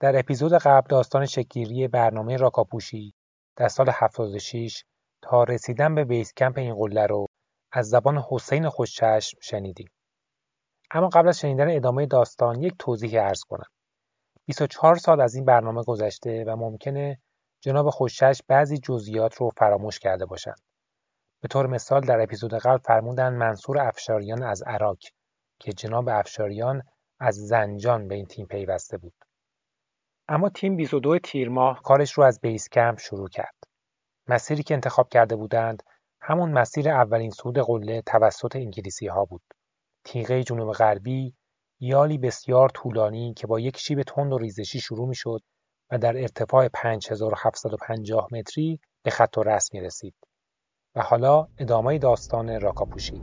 در اپیزود قبل داستان شکلگیری برنامه راکاپوشی در سال 76 تا رسیدن به بیس کمپ این قله رو از زبان حسین خوشچشم شنیدیم. اما قبل از شنیدن ادامه داستان یک توضیح ارز کنم. 24 سال از این برنامه گذشته و ممکنه جناب خوشچشم بعضی جزئیات رو فراموش کرده باشند. به طور مثال در اپیزود قبل فرمودن منصور افشاریان از عراق که جناب افشاریان از زنجان به این تیم پیوسته بود. اما تیم 22 تیر ماه کارش رو از بیس کمپ شروع کرد. مسیری که انتخاب کرده بودند همون مسیر اولین صعود قله توسط انگلیسی ها بود. تیغه جنوب غربی یالی بسیار طولانی که با یک شیب تند و ریزشی شروع می شد و در ارتفاع 5750 متری به خط و رسم می رسید. و حالا ادامه داستان راکاپوشی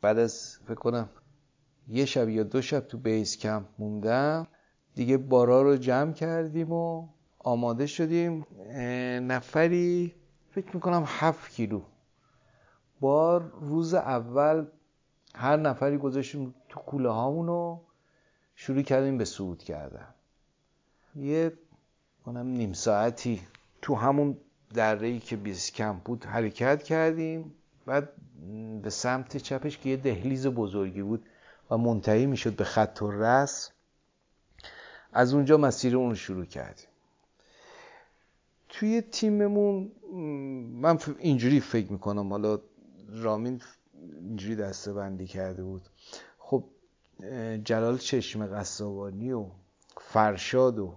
بعد از فکر کنم یه شب یا دو شب تو بیس کمپ موندم. دیگه بارا رو جمع کردیم و آماده شدیم. نفری فکر می‌کنم هفت کیلو. بار روز اول هر نفری گذاشتیم تو کوله هامون رو شروع کردیم به صعود کردن. یه کنم نیم ساعتی تو همون دره که بیس کمپ بود حرکت کردیم. بعد به سمت چپش که یه دهلیز بزرگی بود و منتهی می‌شد به خط و رس از اونجا مسیر اون رو شروع کردیم. توی تیممون من اینجوری فکر می‌کنم حالا رامین اینجوری دسته بندی کرده بود. خب جلال چشم قصابانی و فرشاد و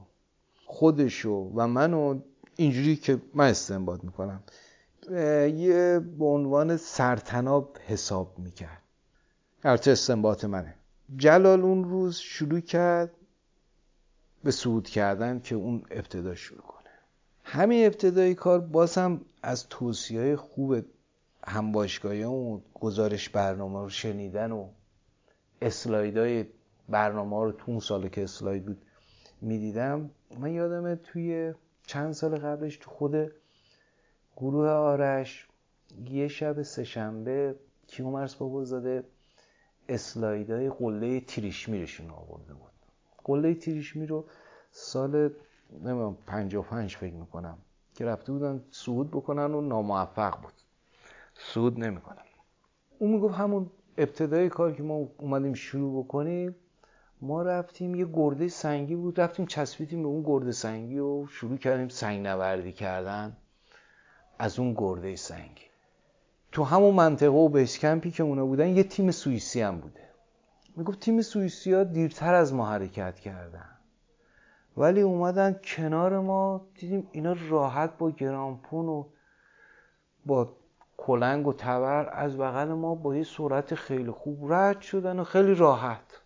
خودشو و منو اینجوری که من استنباط می‌کنم. یه به عنوان سرتناب حساب می‌کرد. هرچه استنباط منه. جلال اون روز شروع کرد به صعود کردن که اون ابتدا شروع کنه. همین ابتدای کار باز هم از توصیه های خوب همباشگاهی و گزارش برنامه رو شنیدن و اسلایدهای برنامه رو تو اون سال که اسلاید بود می‌دیدم. من یادمه توی چند سال قبلش تو خود گروه آرش یه شب سهشنبه کیومرس بابا زاده اسلایدهای قله تریشمیرشون آورده بود. قله تریشمی رو سال نمی‌دونم 55 فکر می‌کنم که رفته بودن صعود بکنن و ناموفق بود. صعود نمی‌کنن. اون می‌گفت همون ابتدای کار که ما اومدیم شروع بکنیم ما رفتیم یه گرده سنگی بود رفتیم چسبیدیم به اون گرده سنگی و شروع کردیم سنگ نوردی کردن. از اون گرده سنگی تو همون منطقه و base camp ی که اونا بودن یه تیم سوئیسی هم بوده. می‌گفت تیم سوئیسی ها دیرتر از ما حرکت کردن. ولی اومدن کنار ما دیدیم اینا راحت با کرامپون و با کلنگ و تبر از بغل ما با یه سرعت خیلی خوب رد شدن و خیلی راحت.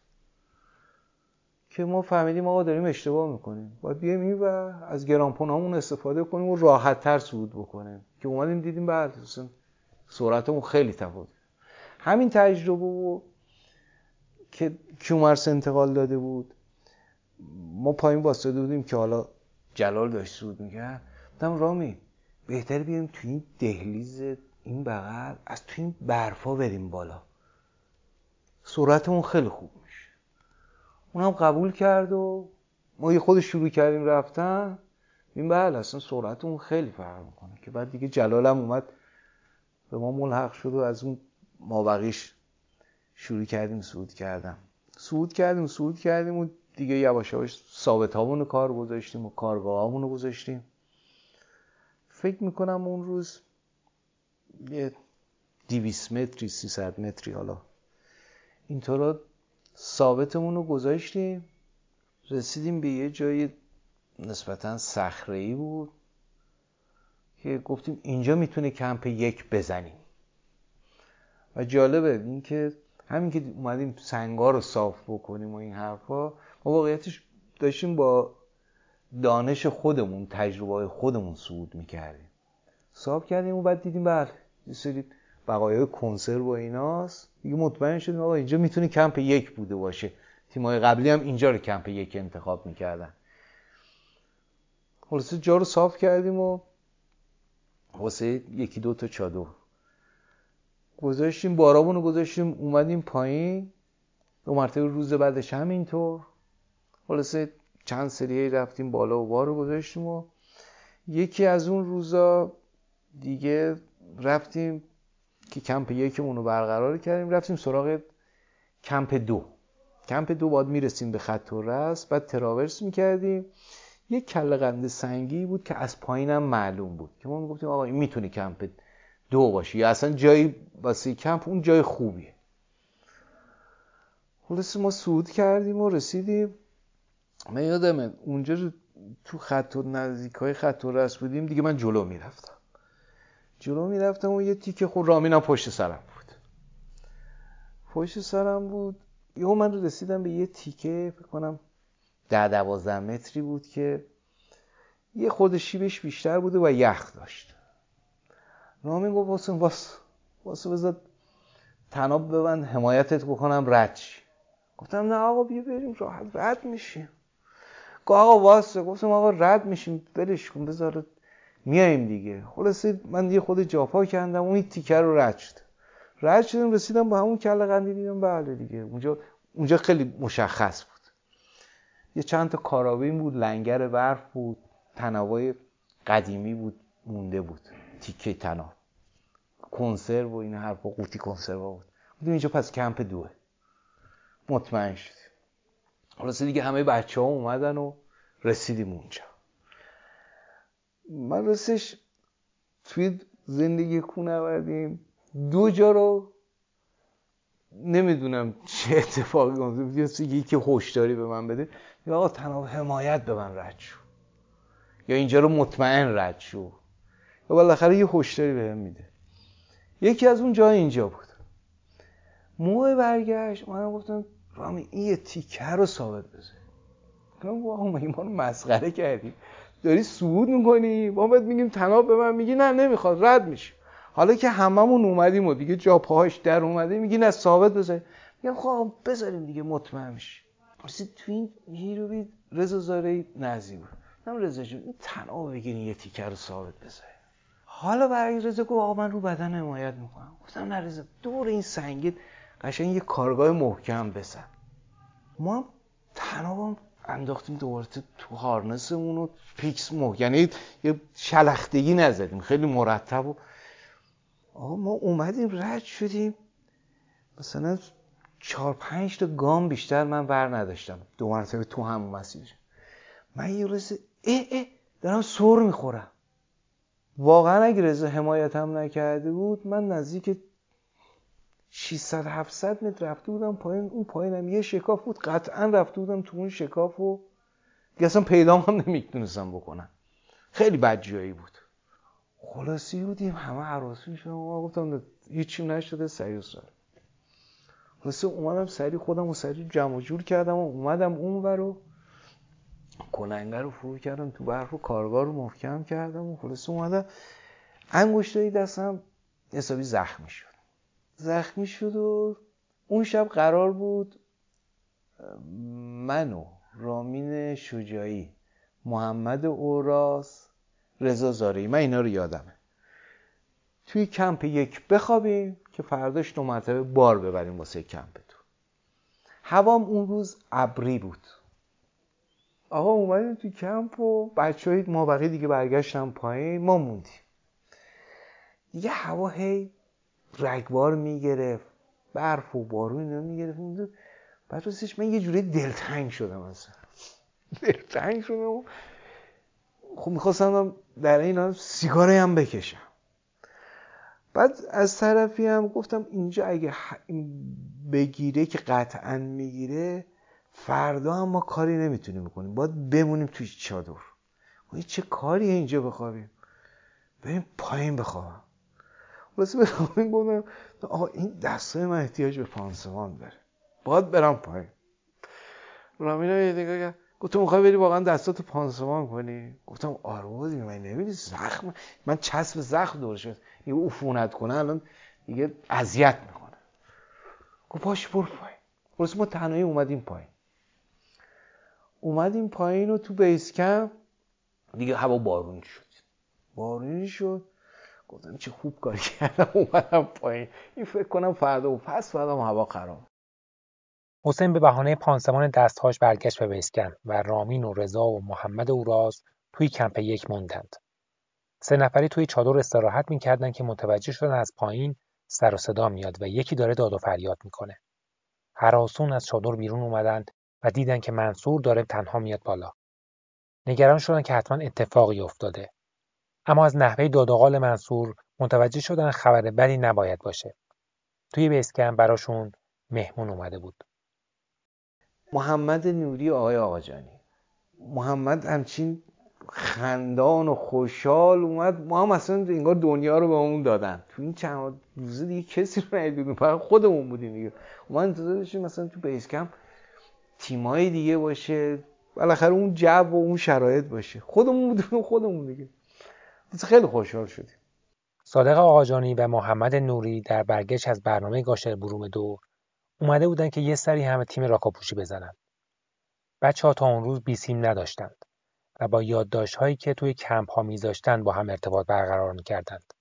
که ما فهمیدیم آقا داریم اشتباه می‌کنیم. باید بیایم این و از گرامپون همون استفاده کنیم و راحت تر صعود بکنیم. که اومدیم دیدیم بعد سرعتمون خیلی تفاوت. همین تجربه و که کیومرس انتقال داده بود. ما پایین واسطه بودیم که حالا جلال داشت سود می‌کرد. گفتم رامی بهتر بیایم تو این دهلیز این بغل از تو این برفا بریم بالا. سرعتمون خیلی خوب اونم قبول کرد و ما یه خود شروع کردیم رفتن. این بله اصلا سرعتمون خیلی فرق می‌کنه که بعد دیگه جلالم اومد به ما ملحق شد و از اون مابقیش شروع کردیم سود کردم. سود کردیم سود کردیم و دیگه یواش یواش ثابت رو کار گذاشتیم و کارگاه رو گذاشتیم. فکر می‌کنم اون روز یه دیویس متری سیصد متری حالا. اینطورا ثابتمون رو گذاشتیم. رسیدیم به یه جای نسبتا صخره بود که گفتیم اینجا می‌تونه کمپ یک بزنیم. و جالبه این که همین که اومدیم سنگا رو صاف بکنیم و این حرفا ما واقعیتش داشتیم با دانش خودمون تجربه خودمون صعود می‌کردیم. صاف کردیم و بعد دیدیم بله یه سری بقایای کنسرو و ایناست. دیگه مطمئن شدیم آقا اینجا می‌تونه کمپ یک بوده باشه. تیمای قبلی هم اینجا رو کمپ یک انتخاب می‌کردن. خلاصه جا رو صاف کردیم و واسه یکی دو تا چادر. گذاشتیم بارامون رو گذاشتیم اومدیم پایین. دو مرتبه روز بعدش هم اینطور خلاصه چند سریه رفتیم بالا و بار رو گذاشتیم و یکی از اون روزا دیگه رفتیم که کمپ یکمون رو برقرار کردیم رفتیم سراغ کمپ دو. کمپ دو باید می‌رسیم به خط و رس بعد تراورس می‌کردیم. یک کله قند سنگی بود که از پایینم معلوم بود که ما می‌گفتیم آقا این می‌تونه کمپ دو باشه. یا اصلا جایی واسه کمپ اون جای خوبیه. خلاص ما سود کردیم و رسیدیم. من یادمه اونجا تو خط و نزدیک های خط و رس بودیم دیگه من جلو می‌رفتم. جلو می‌رفتم و یه تیکه خود رامینم پشت سرم بود. پشت سرم بود. یهو من رسیدم به یه تیکه فکر کنم ده دوازده متری بود که یه خود شیبش بیشتر بوده و یخ داشت. رامین گفت واسه واسه واسه بذار تناب ببند حمایتت بکنم رد گفتم نه آقا بیا بریم راحت رد میشیم. گفت آقا واسه. گفتم آقا رد میشیم بلش کن بذار میایم دیگه. خلاصه من یه خود جاپا کردم اون تیکر رو رد شد. رد شدم رسیدم با همون کله قندی دیدم بله دیگه. اونجا اونجا خیلی مشخص بود. یه چند تا کارابین بود لنگر برف بود تنوای قدیمی بود مونده بود. تیکه تناب کنسرو و این حرفا قوطی کنسرو بود. بودیم اینجا پس کمپ دوه. مطمئن شدیم. خلاصه دیگه همه بچه ها اومدن و رسیدیم اونجا. من راستش توی زندگی کونوردیم دو جا رو نمی‌دونم چه اتفاقی افتاد یکی هشداری به من بده. یا آقا تناب حمایت به من رد شو. یا اینجا رو مطمئن رد شو. یا بالاخره یه هشداری بهم میده. یکی از اون جای اینجا بود. موقع برگشت. من گفتم رامی این یه تیکه رو ثابت بذار. گفتم واقعا ما رو مسخره کردی داری صعود می‌کنی؟ ما بهت میگیم تناب به من میگی نه نمی‌خواد رد میشه. حالا که هممون اومدیم و دیگه جا پاهاش در اومده میگی نه ثابت بذار میگم خب بذاریم دیگه مطمئن میشه مثل تو این هیروی رضا زاره نزی بود. گفتم رضا جون این تناب بگیرین یه تیکه رو ثابت بذار حالا برای رضا گفت آقا من رو بدن حمایت می‌کنم. گفتم نه رضا دور این سنگت قشنگ یه کارگاه محکم بزن. ما تنابم انداختیم دوباره تو هارنسمون و پیکس مح یعنی یه شلختگی نزدیم. خیلی مرتب و آقا ما اومدیم رد شدیم. مثلا چهار پنج تا گام بیشتر من بر نداشتم. دو مرتبه تو هم مسیر. من یه روز اه اه دارم سر می‌خورم. واقعا اگه رضا حمایتم نکرده بود من نزدیک 600 700 متر رفته بودم پایین. اون پایینم یه شکاف بود. قطعا رفته بودم تو اون شکاف و دیگه اصلا پیدا هم نمی‌تونستم بکنم. خیلی بد جایی بود. خلاصی بودیم همه عراسی شدم و گفتم هیچی نشده سریع سر. خلاصه اومدم سریع خودم و سریع جمع جور کردم و اومدم اون رو کننگه رو فرو کردم تو برف و کارگاه رو محکم کردم و خلاصه اومدم. انگشتای دستم حسابی زخمی شد. زخمی شد و اون شب قرار بود من و رامین شجاعی محمد اوراس رضا زاری من اینا رو یادمه. توی کمپ یک بخوابیم که فرداش دو مرتبه بار ببریم واسه کمپ تو هوام اون روز ابری بود. آقا اومدیم توی کمپ و بچه های ما بقیه دیگه برگشتن پایین ما موندیم. دیگه هوا هی رگبار می‌گرفت برف و بارون اینا می‌گرفت. بعد راستش من یه جوری دلتنگ شدم اصلا. دلتنگ شدم خب می‌خواستم در این سیگاره هم بکشم. بعد از طرفی هم گفتم اینجا اگه بگیره که قطعا می‌گیره فردا هم ما کاری نمی‌تونیم بکنیم. باید بمونیم توی چادر. چه کاری اینجا بخوابیم؟ بریم پایین بخوابم. واسه به رامین گفتم آقا این دستای من احتیاج به پانسمان داره. باید برم پایین. رامین یه کرد گفت تو می‌خوای بری واقعا دستاتو پانسمان کنی؟ گفتم آره من نمیدی زخم. من چسب زخم دور شد یه عفونت کنه الان دیگه اذیت می‌کنه. گفت باش برو پایین. واسه ما تنهایی اومدیم پایین. اومدیم پایین و تو بیس کم دیگه هوا بارونی شد. بارونی شد. گفتم چه خوب کاری کردم اومدم پایین این فکر کنم فردا و پس فردا هوا خراب حسین به بهانه پانسمان دستهاش برگشت به بیسکن و رامین و رضا و محمد اوراز توی کمپ یک موندند. سه نفری توی چادر استراحت می‌کردند که متوجه شدن از پایین سر و صدا میاد و یکی داره داد و فریاد می‌کنه. هراسون از چادر بیرون اومدند و دیدن که منصور داره تنها میاد بالا. نگران شدن که حتما اتفاقی افتاده. اما از نحوه دادقال منصور متوجه شدن خبر بدی نباید باشه. توی بیسکم براشون مهمون اومده بود. محمد نوری آقای آقاجانی. محمد همچین خندان و خوشحال اومد. ما هم اصلا انگار دنیا رو به اون دادن. تو این چند روزه دیگه کسی رو ندیدیم. فقط خودمون بودیم دیگه. ما انتظار داشتیم مثلا تو بیس کم تیمای دیگه باشه. بالاخره اون جو و اون شرایط باشه. خودمون بودیم خودمون دیگه. خیلی خوشحال شدیم صادق آقاجانی و محمد نوری در برگشت از برنامه گاشر بروم دو اومده بودن که یه سری همه تیم راکاپوشی بزنن. بچه ها تا اون روز بیسیم نداشتند و با یادداشت هایی که توی کمپ ها میذاشتند با هم ارتباط برقرار می‌کردند.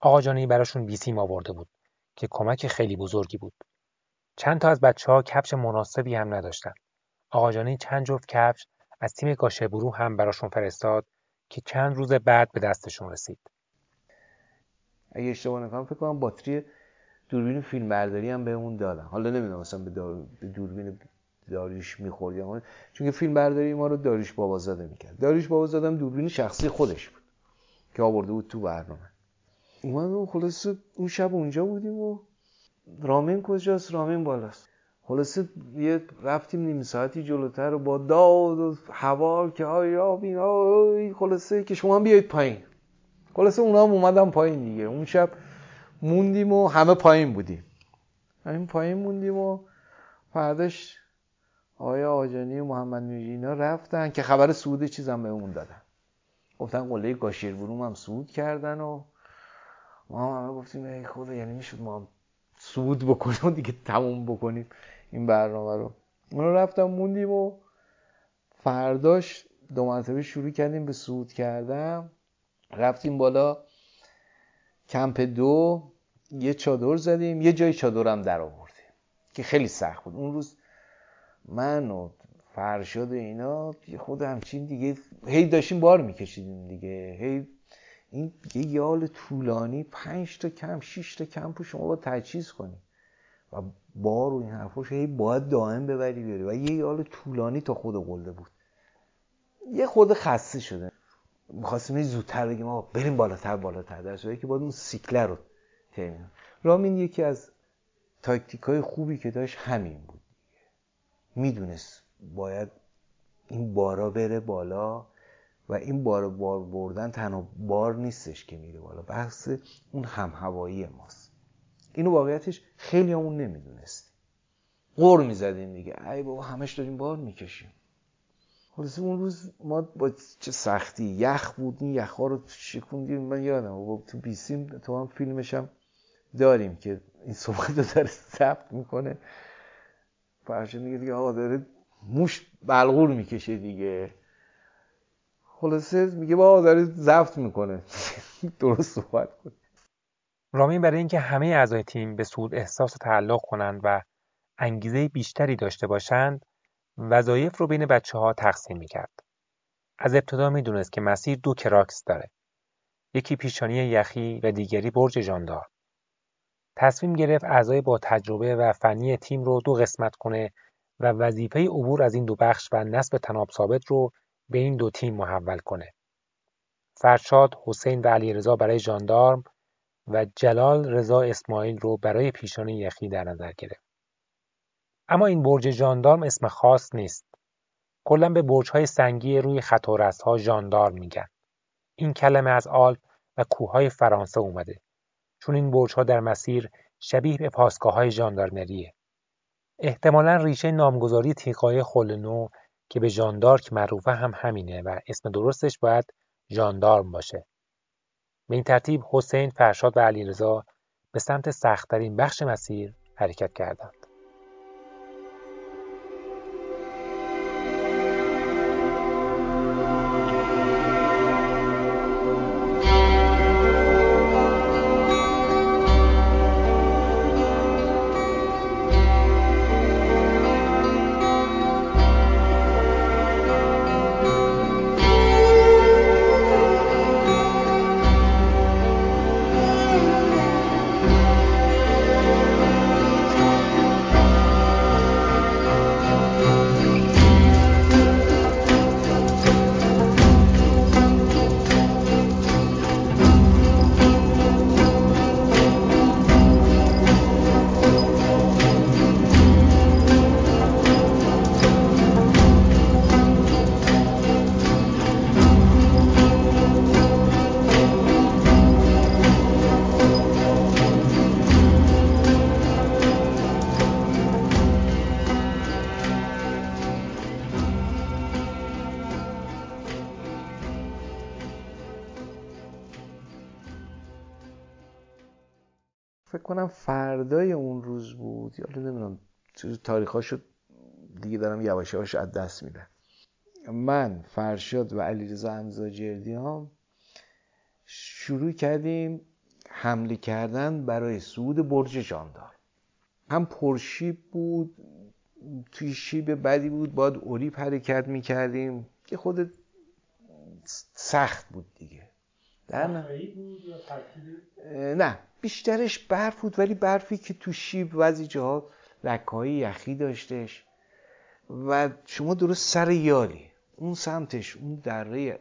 آقا جانی براشون بیسیم آورده بود که کمک خیلی بزرگی بود. چند تا از بچه ها کفش مناسبی هم نداشتند. آقا جانی چند جفت کفش از تیم گاشبرو هم براشون فرستاد که چند روز بعد به دستشون رسید. اگه اشتباه نکنم فکر کنم باتری دوربین فیلم برداری هم بهمون دادن. حالا نمی‌دونم مثلا به, دوربین داریش می‌خورد یا چون که فیلم برداری ما رو داریش بابازاده می‌کرد. داریش بابازاده هم دوربین شخصی خودش بود که آورده بود تو برنامه. اومد خلاصه اون شب اونجا بودیم و رامین کجاست؟ رامین بالاست. خلاصه یه رفتیم نیم ساعتی جلوتر و با داد و هوا که آی رامین آی خلاصه که شما هم بیایید پایین. خلاصه اونا هم اومدن پایین دیگه. اون شب موندیم و همه پایین بودیم. همین پایین موندیم و فرداش آیا آجانی و محمد اینا رفتن که خبر سود چیزم به اون دادن. گفتن قله گاشیر بروم هم سود کردن و ما هم همه گفتیم ای خدا یعنی می‌شد ما هم سود بکنیم دیگه تموم بکنیم. این برنامه رو. اون رفتم موندیم و فرداش دو مرتبه شروع کردیم به سود کردم رفتیم بالا کمپ دو یه چادر زدیم یه جای چادرم در آوردیم که خیلی سخت بود. اون روز من و فرشاد اینا خود همچین دیگه هی داشتیم بار میکشیدیم دیگه. هی این یه یال طولانی پنج تا کم شش تا کمپ شما با تجهیز کنی. و بار و این حرفاش هی باید دائم ببری بیاری. و یه یال طولانی تا خود قلده بود. یه خود خسته شده. می‌خواستیم زودتر بگیم آقا بریم بالاتر بالاتر. در صورتی که باید اون سیکله رو تیمین رامین یکی از تاکتیک های خوبی که داشت همین بود. می‌دونست باید این بارا بره بالا و این بار بار بردن تنها بار نیستش که میره بالا. بحث اون هم هوایی ماست. اینو واقعیتش خیلی همون نمی‌دونست. قر می‌زدیم دیگه. ای بابا همش داریم بار می‌کشیم. خلاصه اون روز ما با چه سختی یخ بود این یخ رو شکوندیم. من یادم و تو بیسیم تو هم فیلمشم داریم که این صحبت رو داره ثبت می‌کنه. فرشاد میگه دیگه آقا داره موش بلغور می‌کشه دیگه. خلاصه میگه با داره زفت می‌کنه. درست صحبت کن. رامین برای اینکه همه اعضای تیم به سود احساس تعلق کنند و انگیزه بیشتری داشته باشند وظایف رو بین بچه ها تقسیم می‌کرد. از ابتدا می‌دونست که مسیر دو کراکس داره. یکی پیشانی یخی و دیگری برج جاندار. تصمیم گرفت اعضای با تجربه و فنی تیم رو دو قسمت کنه و وظیفه عبور از این دو بخش و نصب تناب ثابت رو به این دو تیم محول کنه. فرشاد، حسین و علیرضا برای ژاندارم و جلال رضا اسماعیل رو برای پیشانی یخی در نظر گرفت. اما این برج ژاندارم اسم خاص نیست. کلا به برج‌های سنگی روی خط ها ژاندارم میگن. این کلمه از آلپ و کوههای فرانسه اومده. چون این برج‌ها در مسیر شبیه به پاسگاه‌های ژاندارمریه. احتمالا ریشه نامگذاری تیغای خلنو که به ژاندارک معروفه هم همینه و اسم درستش باید ژاندارم باشه. به این ترتیب حسین، فرشاد و علیرضا به سمت سختترین بخش مسیر حرکت کردند. نمی‌دونم تاریخاشو دیگه دارم یواش یواش از دست میدم. من فرشاد و علیرضا هم شروع کردیم حمله کردن برای صعود برج جاندار. هم پرشیب بود توی شیب بدی بود باید اوریپ حرکت می‌کردیم که خود سخت بود دیگه. در نه نه بیشترش برف بود ولی برفی که تو شیب بعضی جاها لکه یخی داشتش. و شما درست سر یالی. اون سمتش اون دره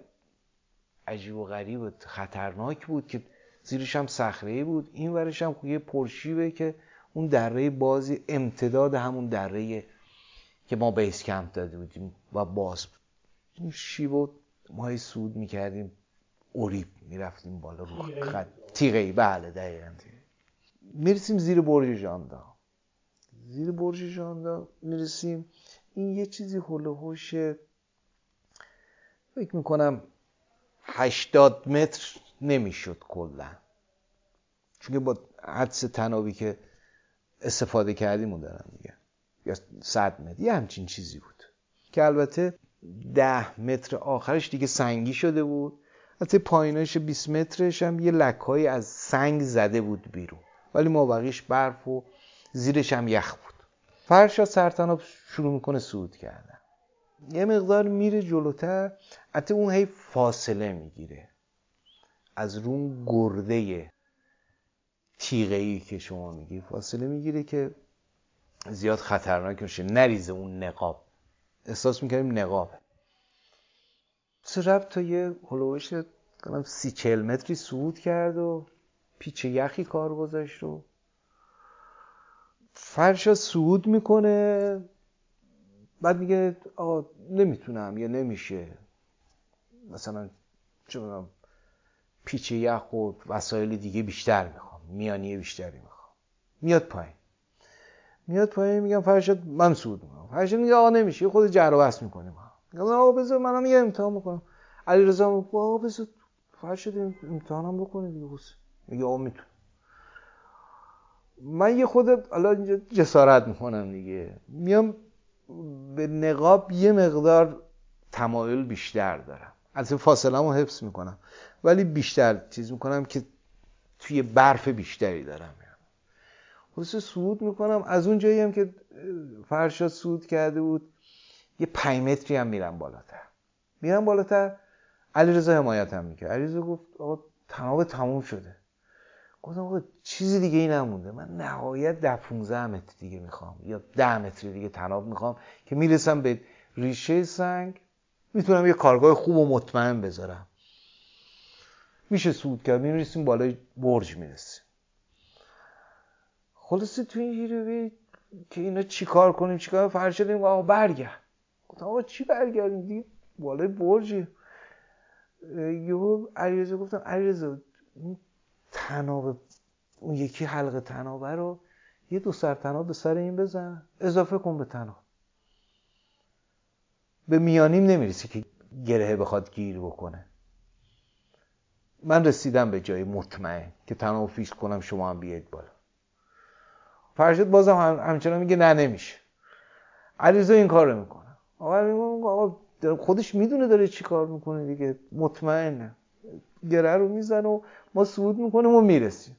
عجیب و غریب و خطرناک بود که زیرش هم صخره بود. این ورش هم یه پرشیبه که اون دره بازی امتداد همون دره که ما بیس کمپ داده بودیم و باز این شیب و ما سود می‌کردیم. اوریب می‌رفتیم بالا رو خط. تیغه بله دقیقا می‌رسیم زیر برج جاندا زیر برج جاندا می‌رسیم. این یه چیزی هلوهوش فکر می‌کنم هشتاد متر نمی‌شد کلا. چون با حدس تنابی که استفاده کردیم اون دارم میگه یا صد متر یه همچین چیزی بود. که البته ده متر آخرش دیگه سنگی شده بود. حتی پایینش 20 مترش هم یه لکهایی از سنگ زده بود بیرون. ولی ما بقیش برف و زیرش هم یخ بود. فرشا سرطناب شروع می‌کنه سود کردن. یه مقدار میره جلوتر حتی اون هی فاصله می‌گیره. از رون گرده تیغه که شما میگی فاصله می‌گیره که زیاد خطرناک میشه نریزه اون نقاب. احساس می‌کنیم نقابه رفت تا یه هلوش کنم سی چل متری صعود کرد و پیچ یخی کار گذاشت و فرشا صعود می‌کنه. بعد میگه آقا نمی‌تونم یا نمیشه. مثلا چه پیچ یخ و وسایل دیگه بیشتر می‌خوام میانی بیشتری می‌خوام. میاد پایین. میاد پایین میگم فرشاد من سود می‌کنم. فرشاد میگه آقا نمیشه. خود جر و بحث می‌کنیم میگم آقا بذار منم یه امتحان می‌کنم علی رضا آقا بذار فرشاد امتحانم بکنه دیگه میگه آقا می‌تونه من یه خود حالا اینجا جسارت می‌کنم دیگه. میام به نقاب یه مقدار تمایل بیشتر دارم. از فاصله رو حفظ می‌کنم. ولی بیشتر چیز می‌کنم که توی برف بیشتری دارم خودش سود می‌کنم. از اون جایی هم که فرشاد سود کرده بود یه پنج متری هم میرم بالاتر. میرم بالاتر. علیرضا حمایت هم می‌کرد. علیرضا گفت آقا تناب تموم شده. گفتم آقا چیزی دیگه ای نمونده. من نهایت ده 15 متر دیگه می‌خوام یا ده متر دیگه تناب می‌خوام که می‌رسم به ریشه سنگ. می‌تونم یه کارگاه خوب و مطمئن بذارم. میشه سود کرد. می‌رسیم بالای برج می‌رسیم. خلاصه تو این جیره که اینا چیکار کنیم چیکار فرشدیم آقا برگرد. گفتم آقا چی برگردیم دیگه؟ بالای برج یهو علیرضا گفتم علیرضا تناب اون یکی حلقه تنابه رو یه دو سر تناب به سر این بزن. اضافه کن به تناب. به میانیم نمی‌رسی که گرهه بخواد گیر بکنه. من رسیدم به جای مطمئن که تناب فیکس کنم شما هم بیاید بالا. فرشد بازم هم همچنان میگه نه نمیشه. علیرضا این کار رو می‌کنه آقا خودش می‌دونه داره چی کار می‌کنه دیگه. مطمئنه. گره رو می‌زنه و ما صعود می‌کنیم و می‌رسیم.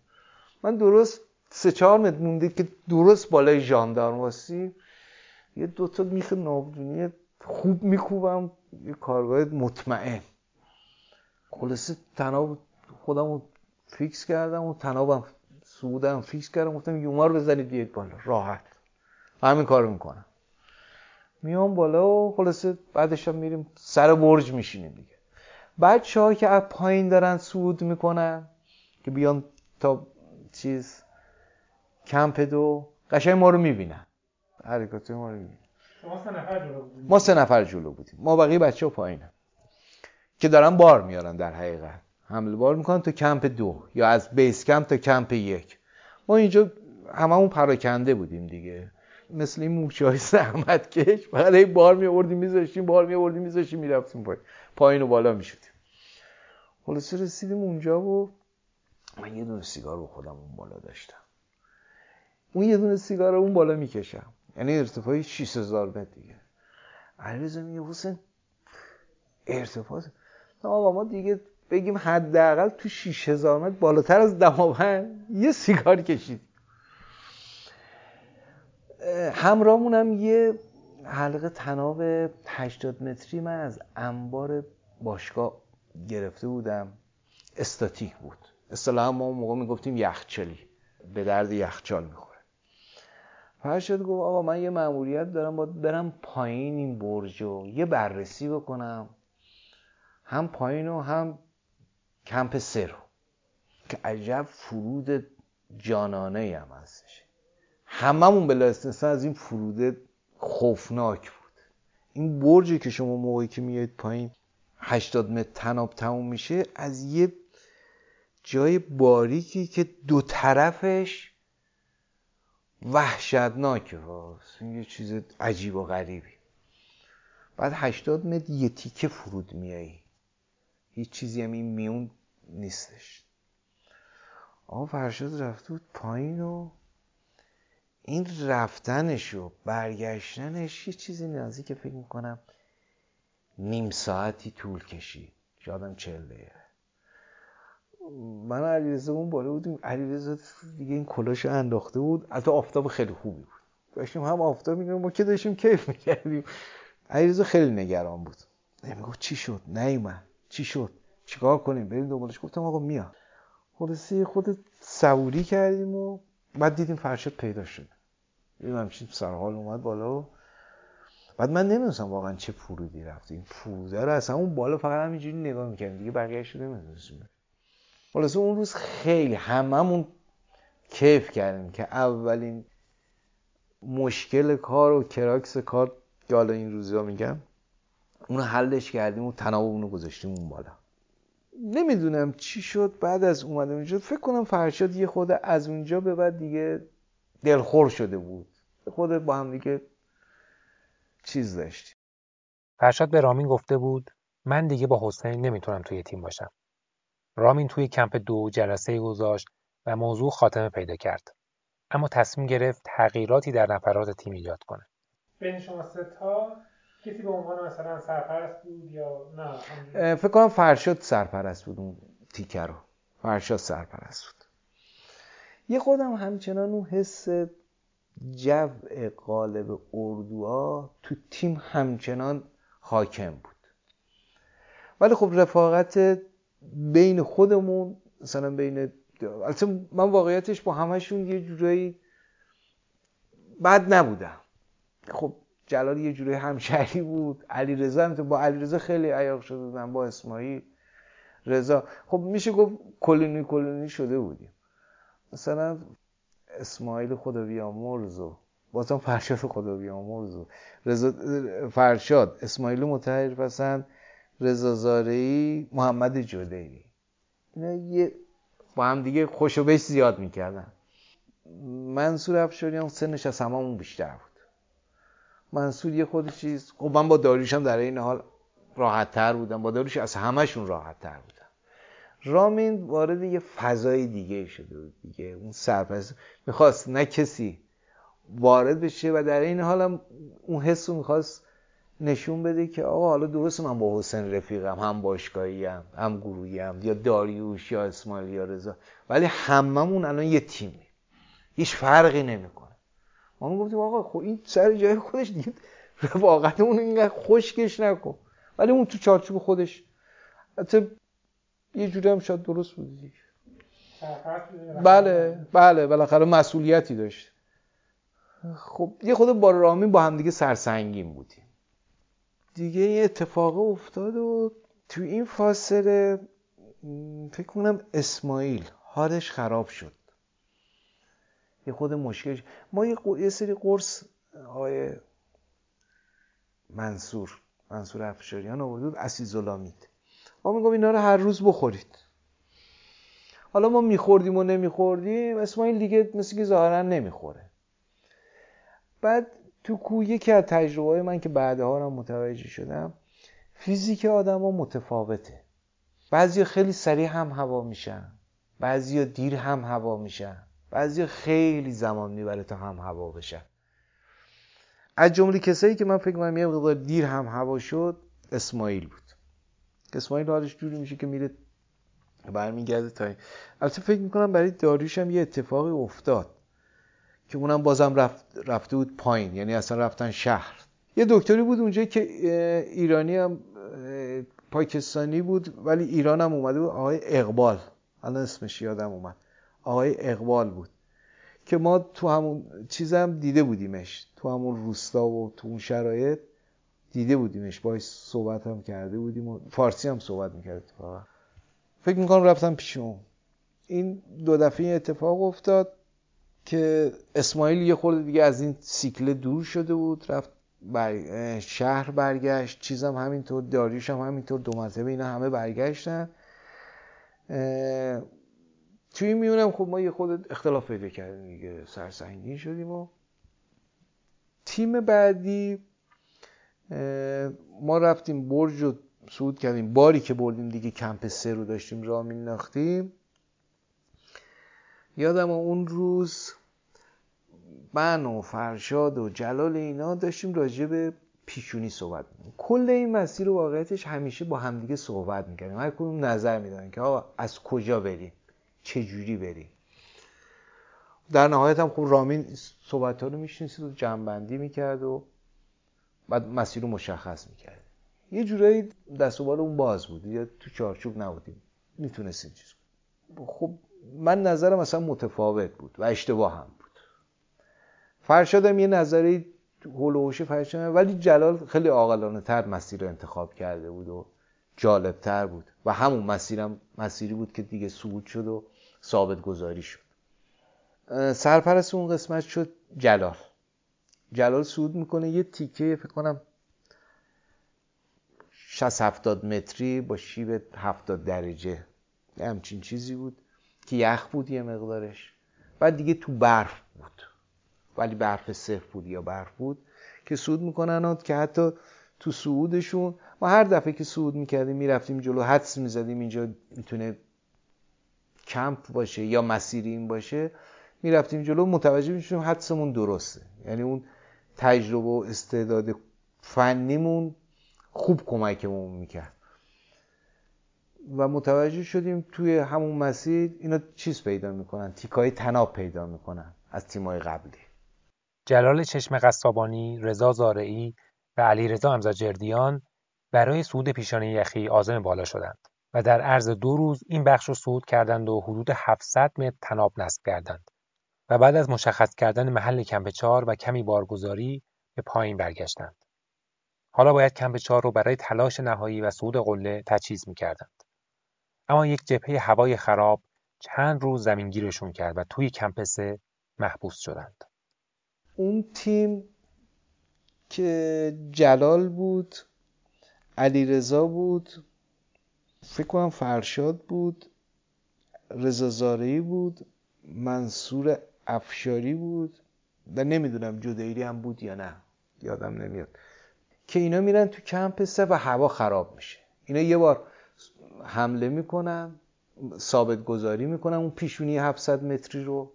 من درست سه چهار متر مونده که درست بالای ژاندارم واسی یه دوتا میخ نابدونی خوب میکوبم یه کارگاه مطمئن. خلاصه تناب خودم رو فیکس کردم و تنابم سودم فیکس کردم گفتم یوما رو بزنید بیاید بالا راحت. همین کارو می‌کنم. میام بالا و خلاصه بعدش هم میریم سر برج میشینیم دیگه. بچه ها که از پایین دارن سود می‌کنن که بیان تا چیز کمپ دو قشنگ ما رو می‌بینن. حرکات ما رو می‌بینن. ما سه نفر جلو بودیم. ما بقیه بچه ها پایینن که دارن بار میارن در حقیقت. حمل بار می‌کنن تا کمپ دو یا از بیس کمپ تا کمپ یک. ما اینجا هممون پراکنده بودیم دیگه. مثل این موچه های زحمت کش. این بار می آوردیم میذاشتیم بار می آوردیم میذاشتیم می‌رفتیم پایین. پایین و بالا می‌شدیم. خلاصه رسیدیم اونجا و من یه دونه سیگار رو خودم اون بالا داشتم. اون یه دونه سیگار اون بالا می‌کشم. یعنی ارتفاعی 6000 متر دیگه. علیرضا میگه حسین ارتفاع آقا ما دیگه بگیم حداقل تو 6000 متر بالاتر از دماوند یه سیگار کشید. همراهمون هم یه حلقه تناب 80 متری من از انبار باشگاه گرفته بودم. استاتیک بود. اصطلاحا ما اون موقع می‌گفتیم یخچالی به درد یخچال می‌خوره. فرشاد گفت آقا من یه مأموریت دارم باید برم پایین این برج و یه بررسی بکنم. هم پایین و هم کمپ سه رو. که عجب فرود جانانه هم هستش. هممون بلا از این فروده خوفناک بود. این برجی که شما موقعی که میایید پایین 80 متر تناب تموم میشه از یه جای باریکی که دو طرفش وحشتناکه این یه چیز عجیب و غریبی. بعد 80 متر یه تیکه فرود میایی. هیچ چیزی هم این میون نیستش. آقا فرشاد رفته بود پایین و این رفتنش و برگشتنش یه چیزی نزدیک فکر می‌کنم نیم ساعتی طول کشید. شادم چل دقیقه. من علیرضا اون بالا بودیم. علیرضا دیگه این کلاشو انداخته بود. از آفتاب خیلی خوبی بود. داشتیم هم آفتاب میگم ما که داشتیم کیف می‌کردیم. علیرضا خیلی نگران بود. نمی‌گفت چی شد؟ نیومد. چی شد؟ چیکار کنیم؟ بریم دنبالش. گفتم آقا میاد خلاصی خود صبوری کردیم و بعد دیدیم فرشاد پیدا شد این همچین سرحال اومد بالا و بعد من نمی‌دونستم واقعا چه فرودی رفته. این فروده رو اصلا اون بالا فقط همینجوری نگاه می‌کردیم دیگه بقیه شده نمی‌دونستیم خلاصه اون روز خیلی هممون کیف کردیم که اولین مشکل کار و کراکس کار که حالا این روزا میگم اونو حلش کردیم و تناب اونو گذاشتیم اون بالا. نمی‌دونم چی شد بعد از اومده اونجا فکر کنم فرشاد یه خود از اونجا به بعد دیگه دلخور شده بود. خود با هم دیگه چیز داشتیم فرشاد به رامین گفته بود من دیگه با حسین نمی‌تونم توی تیم باشم. رامین توی کمپ دو جلسه گذاشت و موضوع خاتمه پیدا کرد. اما تصمیم گرفت تغییراتی در نفرات تیم ایجاد کنه. بین شما سه تا کسی به عنوان مثلا سرپرست بود یا نه؟ فکر کنم فرشاد سرپرست بود اون تیکه رو. فرشاد سرپرست بود. یه خودم همچنان اون حس جو قالب اردوها تو تیم همچنان حاکم بود. ولی خب رفاقت بین خودمون مثلا بین البته من واقعیتش با همشون یه جورایی بد نبودم. خب جلال یه جورایی همشهری بود. علی رضا با علی رضا خیلی عیاق شده بودم با اسماعیل رضا. خب میشه گفت کلونی کلونی شده بودیم. مثلا اسماعیل خدا بیامرز و بازم فرشاد خدا بیامرز و رضا فرشاد اسماعیل متحر پسند رضا زارعی محمد جدیری اینا یه با هم دیگه خوش و بش زیاد می‌کردن. منصور افشاریان سنش از هممون بیشتر بود. منصور یه خود چیز خب من با داریوشم در این حال راحت تر بودم. با داریوش از همشون راحت تر بودم رامین وارد یه فضای دیگه شده بود دیگه. اون سرپرست می‌خواست نه کسی وارد بشه و در این حالم اون حس رو می‌خواست نشون بده که آقا حالا درست من با حسین رفیقم هم باشگاهی هم هم گروهی هم یا داریوش یا اسماعیل یا رضا. ولی هممون الان یه تیمی هیچ فرقی نمی‌کنه. ما گفتیم آقا خب این سر جای خودش دیگه اون اینقدر خشکش نکن. ولی اون تو چارچوب خودش. حتی یه جوری هم شاید درست بود دیگه. بله بله بالاخره مسئولیتی داشت. خب یه خود با رامین با همدیگه سرسنگین بودیم. دیگه یه اتفاق افتاد و تو این فاصله فکر کنم اسماعیل حالش خراب شد. یه خود مشکل ما یه, سری قرص های منصور منصور افشاریان آورده بود اسیزولامید. ما میگم اینا رو هر روز بخورید. حالا ما میخوردیم و نمیخوردیم اسماعیل دیگه مثل که ظاهرا نمی‌خوره. بعد تو کو یکی از تجربه من که بعدها هم متوجه شدم فیزیک آدم ها متفاوته. بعضی خیلی سریع هم هوا میشن بعضی دیر هم هوا میشن بعضی خیلی زمان می‌بره تا هم هوا بشن. از جمله کسایی که من فکر کنم یه مقدار دیر هم هوا شد اسماعیل بود. اسماعیل حالش جوری میشه که میره برمیگرده تا البته فکر می‌کنم برای داریوش هم یه اتفاقی افتاد که اونم بازم رفت رفته بود پایین. یعنی اصلا رفتن شهر. یه دکتری بود اونجا که ایرانی هم پاکستانی بود ولی ایران هم اومده بود. آقای اقبال. الان اسمش یادم اومد. آقای اقبال بود. که ما تو همون چیزم دیده بودیمش. تو همون روستا و تو اون شرایط. دیده بودیمش باش صحبت هم کرده بودیم و فارسی هم صحبت می‌کرد فکر می‌کنم رفتم پیش اون. این دو دفعه اتفاق افتاد که اسماعیل یه خورده دیگه از این سیکل دور شده بود رفت بر... شهر برگشت چیزم همینطور داریوش هم همینطور دو مرتبه اینا همه برگشتن. توی میونم خب ما یه خود اختلاف پیدا کردیم دیگه سرسنگین شدیم و تیم بعدی ما رفتیم برج رو صعود کردیم. باری که بردیم دیگه کمپ سه رو داشتیم راه مینداختیم. یادم اون روز من و فرشاد و جلال اینا داشتیم راجع به پیشونی صحبت می‌کنیم کل این مسیر رو واقعیتش همیشه با همدیگه صحبت می‌کنیم هر کدوم نظر میدن که آقا از کجا بریم؟ چه جوری بریم؟ در نهایت هم خب رامین صحبت ها رو میشنیسید و جنبندی می‌کرد و بعد مسیر رو مشخص می‌کرد. یه جورایی دست و اون باز بود. یا تو چارچوب نبودیم. می‌تونستیم چیز خب من نظرم مثلا متفاوت بود و اشتباه هم بود. فرشادم یه نظری هلوهوش فرشاد ولی جلال خیلی عاقلانه تر مسیر رو انتخاب کرده بود و جالب تر بود. و همون مسیرم مسیری بود که دیگه صعود شد و ثابت گذاری شد. سرپرست اون قسمت شد جلال. جلال صعود می‌کنه. یه تیکه فکر کنم 60 70 متری با شیب 70 درجه. همچین چیزی بود که یخ بود یه مقدارش. بعد دیگه تو برف بود. ولی برف صفر بود یا برف بود که سود می‌کنن که حتی تو سعودشون ما هر دفعه که سعود می‌کردیم می‌رفتیم جلو حدس می‌زدیم اینجا می‌تونه کمپ باشه یا مسیری این باشه. می‌رفتیم جلو متوجه میشیم حدسمون درسته. یعنی اون تجربه و استعداد فنیمون خوب کمکمون می‌کرد. و متوجه شدیم توی همون مسیر اینا چیز پیدا می‌کنن تیکای تناب پیدا می‌کنن از تیمای قبلی. جلال چشم قصابانی، رضا زارعی و علی رضا امزاجردیان برای صعود پیشانی یخی عازم بالا شدند و در عرض دو روز این بخش رو صعود کردند و حدود 700 متر تناب نصب کردند. و بعد از مشخص کردن محل کمپ چهار و کمی بارگذاری به پایین برگشتند. حالا باید کمپ چهار رو برای تلاش نهایی و صعود قله تجهیز می‌کردند. اما یک جبهه هوای خراب چند روز زمینگیرشون کرد و توی کمپ سه محبوس شدند. اون تیم که جلال بود علیرضا بود فکر کنم فرشاد بود رضا بود منصور افشاری بود و نمی‌دونم جدیری هم بود یا نه. یادم نمیاد. که اینا میرن تو کمپ سه و هوا خراب میشه. اینا یه بار حمله می‌کنن ثابت گذاری می‌کنن اون پیشونی 700 متری رو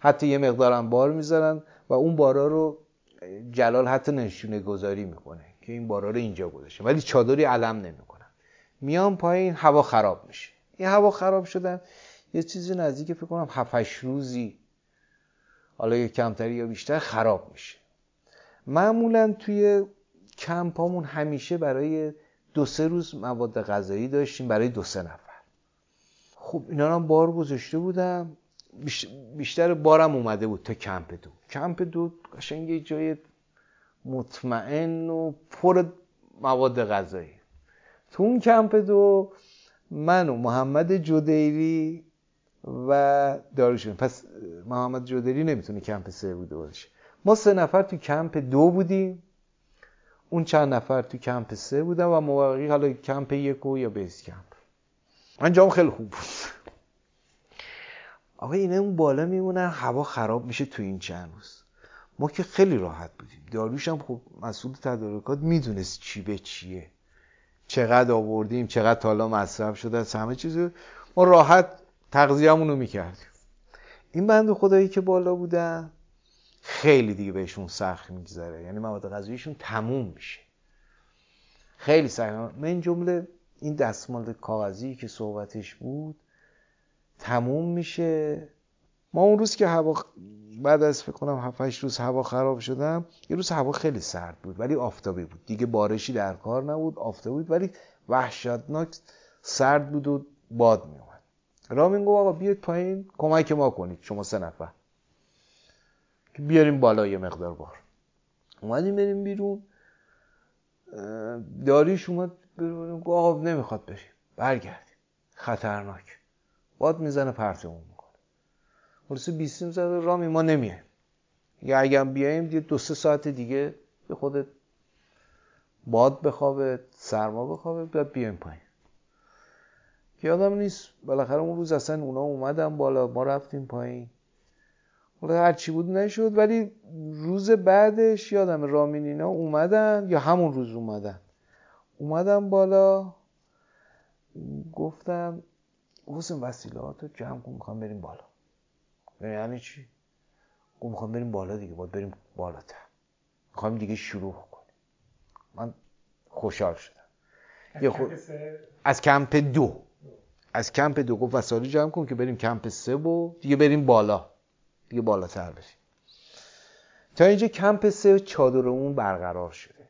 حتی یه مقدارم بار می‌ذارن و اون بارا رو جلال حتی نشونه گذاری می‌کنه که این بارا رو اینجا گذاشته. ولی چادری علم نمی‌کنن. میان پایین هوا خراب میشه. این هوا خراب شدن یه چیزی نزدیک فکر کنم 7 روزی حالا یه کمتری یا بیشتر خراب میشه. معمولا توی کمپامون همیشه برای دو سه روز مواد غذایی داشتیم برای دو سه نفر. خب اینا هم بار گذاشته بودم. بیشتر بارم اومده بود تا کمپ دو. کمپ دو قشنگ یه جای مطمئن و پر مواد غذایی. تو اون کمپ دو من و محمد جدیری و داروشون. پس محمد جدیری نمی‌تونه کمپ سه بوده باشه. ما سه نفر تو کمپ دو بودیم. اون چند نفر تو کمپ سه بودن و موقعی حالا کمپ یکو یا base camp. انجام خیلی خوب بود. آقا اینه اون بالا میمونن هوا خراب میشه تو این چند روز. ما که خیلی راحت بودیم. داروش هم خب مسئول تدارکات می‌دونست چی به چیه. چقدر آوردیم چقدر تالا مصرف شده از همه چیز ما راحت تغذیه‌مون رو می‌کردیم این بند خدایی که بالا بودن خیلی دیگه بهشون سخت میگذره. یعنی مواد غذاییشون تموم میشه. خیلی سخت. من جمله این دستمال کاغذی که صحبتش بود تموم میشه. ما اون روز که هوا بعد از فکر کنم 7 روز هوا خراب شدم یه روز هوا خیلی سرد بود ولی آفتابی بود. دیگه بارشی در کار نبود آفتابی بود ولی وحشتناک سرد بود و باد می اومد رامین گفت آقا بیاید پایین کمک ما کنید شما سه نفر. که بیاریم بالا یه مقدار بار. اومدیم بریم بیرون. داریش اومد گفت آقا نمی‌خواد بریم. برگردیم. خطرناک. باد می‌زنه پرتمون می‌کنه. خلاصه بیستیم زده رامی ما نمیایم. یا اگر بیایم دیگه دو سه ساعت دیگه به خودت باد بخوابه سرما بخوابه بعد بیایم پایین. یادم نیست. بالاخره اون روز اصلا اونا اومدن بالا ما رفتیم پایین. حالا هر چی بود نشد ولی روز بعدش یادم رامین اینا اومدن یا همون روز اومدن. اومدن بالا. گفتم حسین وسیلات رو جمع کن می‌خوام بریم بالا. یعنی چی؟ گفت می‌خوام بریم بالا دیگه باید بریم بالاتر. می‌خوام دیگه شروع کنیم. من خوشحال شدم. از, خود... از کمپ دو. از کمپ دو گفت وسایل جمع کن که بریم کمپ سه و دیگه بریم بالا. دیگه بالاتر بریم تا اینجا کمپ سه چادرمون برقرار شده.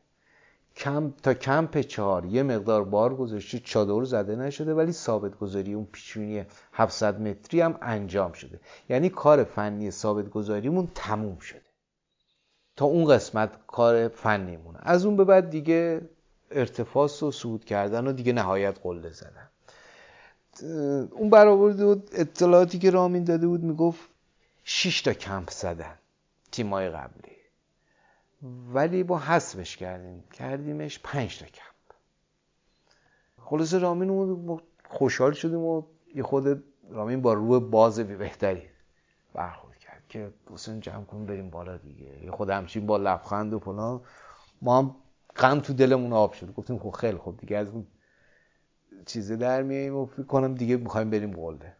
کمپ تا کمپ چهار یه مقدار بار گذاشته چادر زده نشده ولی ثابت گذاری اون پیچونی 700 متری هم انجام شده. یعنی کار فنی ثابت گذاریمون تموم شده. تا اون قسمت کار فنیمونه. از اون به بعد دیگه ارتفاس و صعود کردن و دیگه نهایت قله زدن. اون برآورد اطلاعاتی که رامین داده بود می‌گفت 6 تا کمپ زدن تیمای قبلی. ولی با حسبش کردیم. کردیمش پنج تا کمپ. خلاصه رامین خوشحال شدیم و یه خود رامین با روح باز بهتری برخورد کرد که حسین جمع کنیم بریم بالا دیگه. یه خود همچین با لبخند و فلان. ما هم غم تو دلمون آب شد. گفتیم خب خیلی خوب. دیگه از اون چیزه در میاییم و فکر کنم دیگه می‌خوایم بریم قله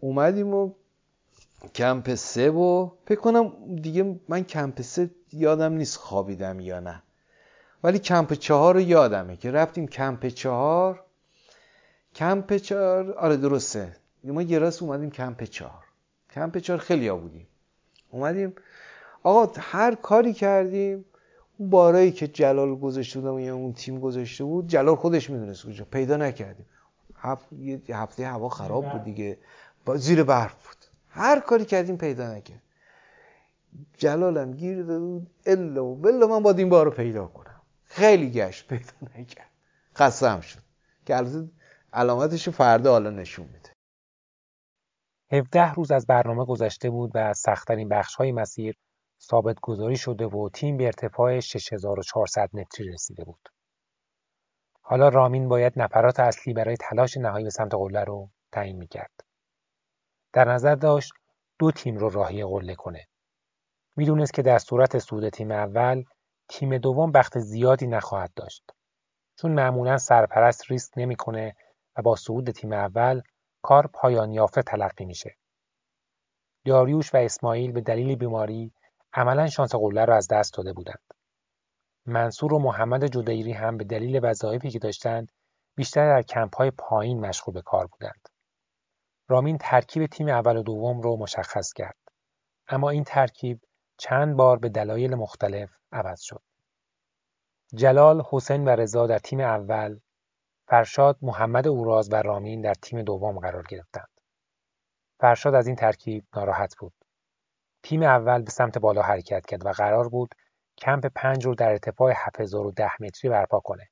اومدیم و کمپ سه و فکر کنم دیگه من کمپ سه یادم نیست خوابیدم یا نه. ولی کمپ چهار رو یادمه که رفتیم کمپ چهار. کمپ چهار آره درسته. ما یه راست اومدیم کمپ چهار. کمپ چهار خیلی ها بودیم. اومدیم. آقا هر کاری کردیم. اون بارایی که جلال گذاشته بودم یا اون تیم گذاشته بود جلال خودش می‌دونست کجا. پیدا نکردیم. هفت... یه هفته هوا خراب بود دیگه. زیر برف بود. هر کاری کردیم پیدا نکرد جلالم گیر داده بود. الا و بلا من باید این بار رو پیدا کنم. خیلی گشت پیدا نکرد. خسته شد. که البته علامتش فردا حالا نشون میده. 17 روز از برنامه گذشته بود و از سختترین بخش های مسیر ثابت گذاری شده و تیم به ارتفاع 6400 متری رسیده بود. حالا رامین باید نفرات اصلی برای تلاش نهایی به سمت قله رو تعیین می‌کرد. در نظر داشت دو تیم رو راهی قله کنه. می‌دونست که در صورت صعود تیم اول تیم دوم بخت زیادی نخواهد داشت. چون معمولا سرپرست ریسک نمی‌کنه و با صعود تیم اول کار پایان یافته تلقی میشه. داریوش و اسماعیل به دلیل بیماری عملا شانس قله را از دست داده بودند. منصور و محمد جدیری هم به دلیل وظایفی که داشتند بیشتر در کمپ های پایین مشغول به کار بودند. رامین ترکیب تیم اول و دوم رو مشخص کرد. اما این ترکیب چند بار به دلایل مختلف عوض شد. جلال، حسین و رضا در تیم اول، فرشاد، محمد اوراز و رامین در تیم دوم قرار گرفتند. فرشاد از این ترکیب ناراحت بود. تیم اول به سمت بالا حرکت کرد و قرار بود کمپ پنج رو در ارتفاع 7010 متری برپا کنه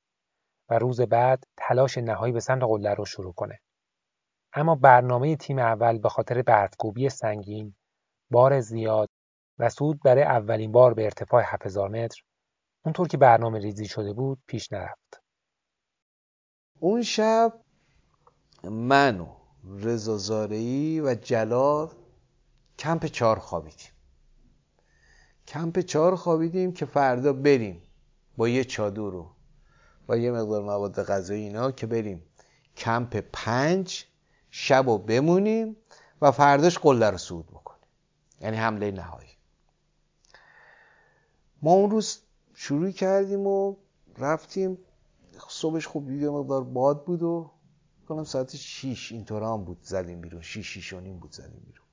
و روز بعد تلاش نهایی به سمت قله رو شروع کنه. اما برنامه تیم اول به خاطر برفکوبی سنگین، بار زیاد و صعود برای اولین بار به ارتفاع 7000 متر اونطور که برنامه ریزی شده بود پیش نرفت. اون شب من و رضا و جلال کمپ چهار خوابیدیم. کمپ چهار خوابیدیم که فردا بریم با یه چادر رو با یه مقدار مواد غذایی اینا که بریم کمپ پنج شب و بمونیم و فرداش قله رو صعود بکنیم. یعنی حمله نهایی. ما اون روز شروع کردیم و رفتیم. صبحش خوب یه مقدار باد بود و کنم ساعت 6 اینطور هم بود زدیم بیرون. 6 6 بود زدیم بیرون.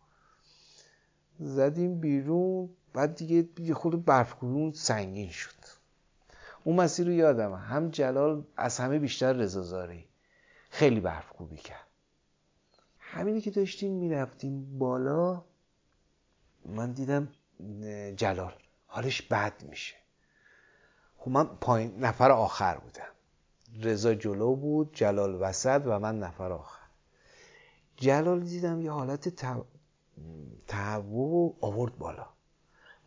زدیم بیرون بعد دیگه یه خود برف سنگین شد. اون مسیر رو یادم هم جلال از همه بیشتر رضا خیلی برف خوبی کرد. همینی که داشتیم می‌رفتیم بالا من دیدم جلال. حالش بد میشه. خب من پایین نفر آخر بودم. رضا جلو بود جلال وسط و من نفر آخر. جلال دیدم یه حالت تهوع آورد بالا.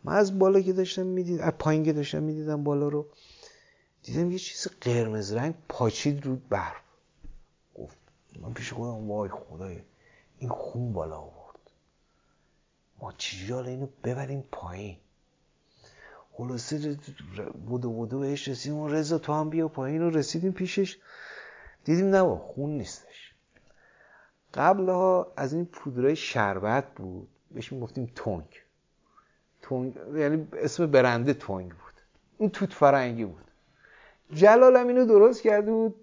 من از بالا که داشتم می‌دیدم از پایین که داشتم می‌دیدم بالا رو دیدم یه چیز قرمز رنگ پاچید رو برف. گفت من پیش خودم وای خدای این خون بالا آورد. ما چجوری حالا اینو ببریم پایین؟ خلاصه بودو بودو بهش رسیدیم رضا تو هم بیا پایین رو رسیدیم پیشش. دیدیم نه خون نیستش. قبلها از این پودرای شربت بود. بهش می‌گفتیم تونگ. تونگ یعنی اسم برنده تونگ بود. این توت فرنگی بود. جلال هم اینو درست کرده بود.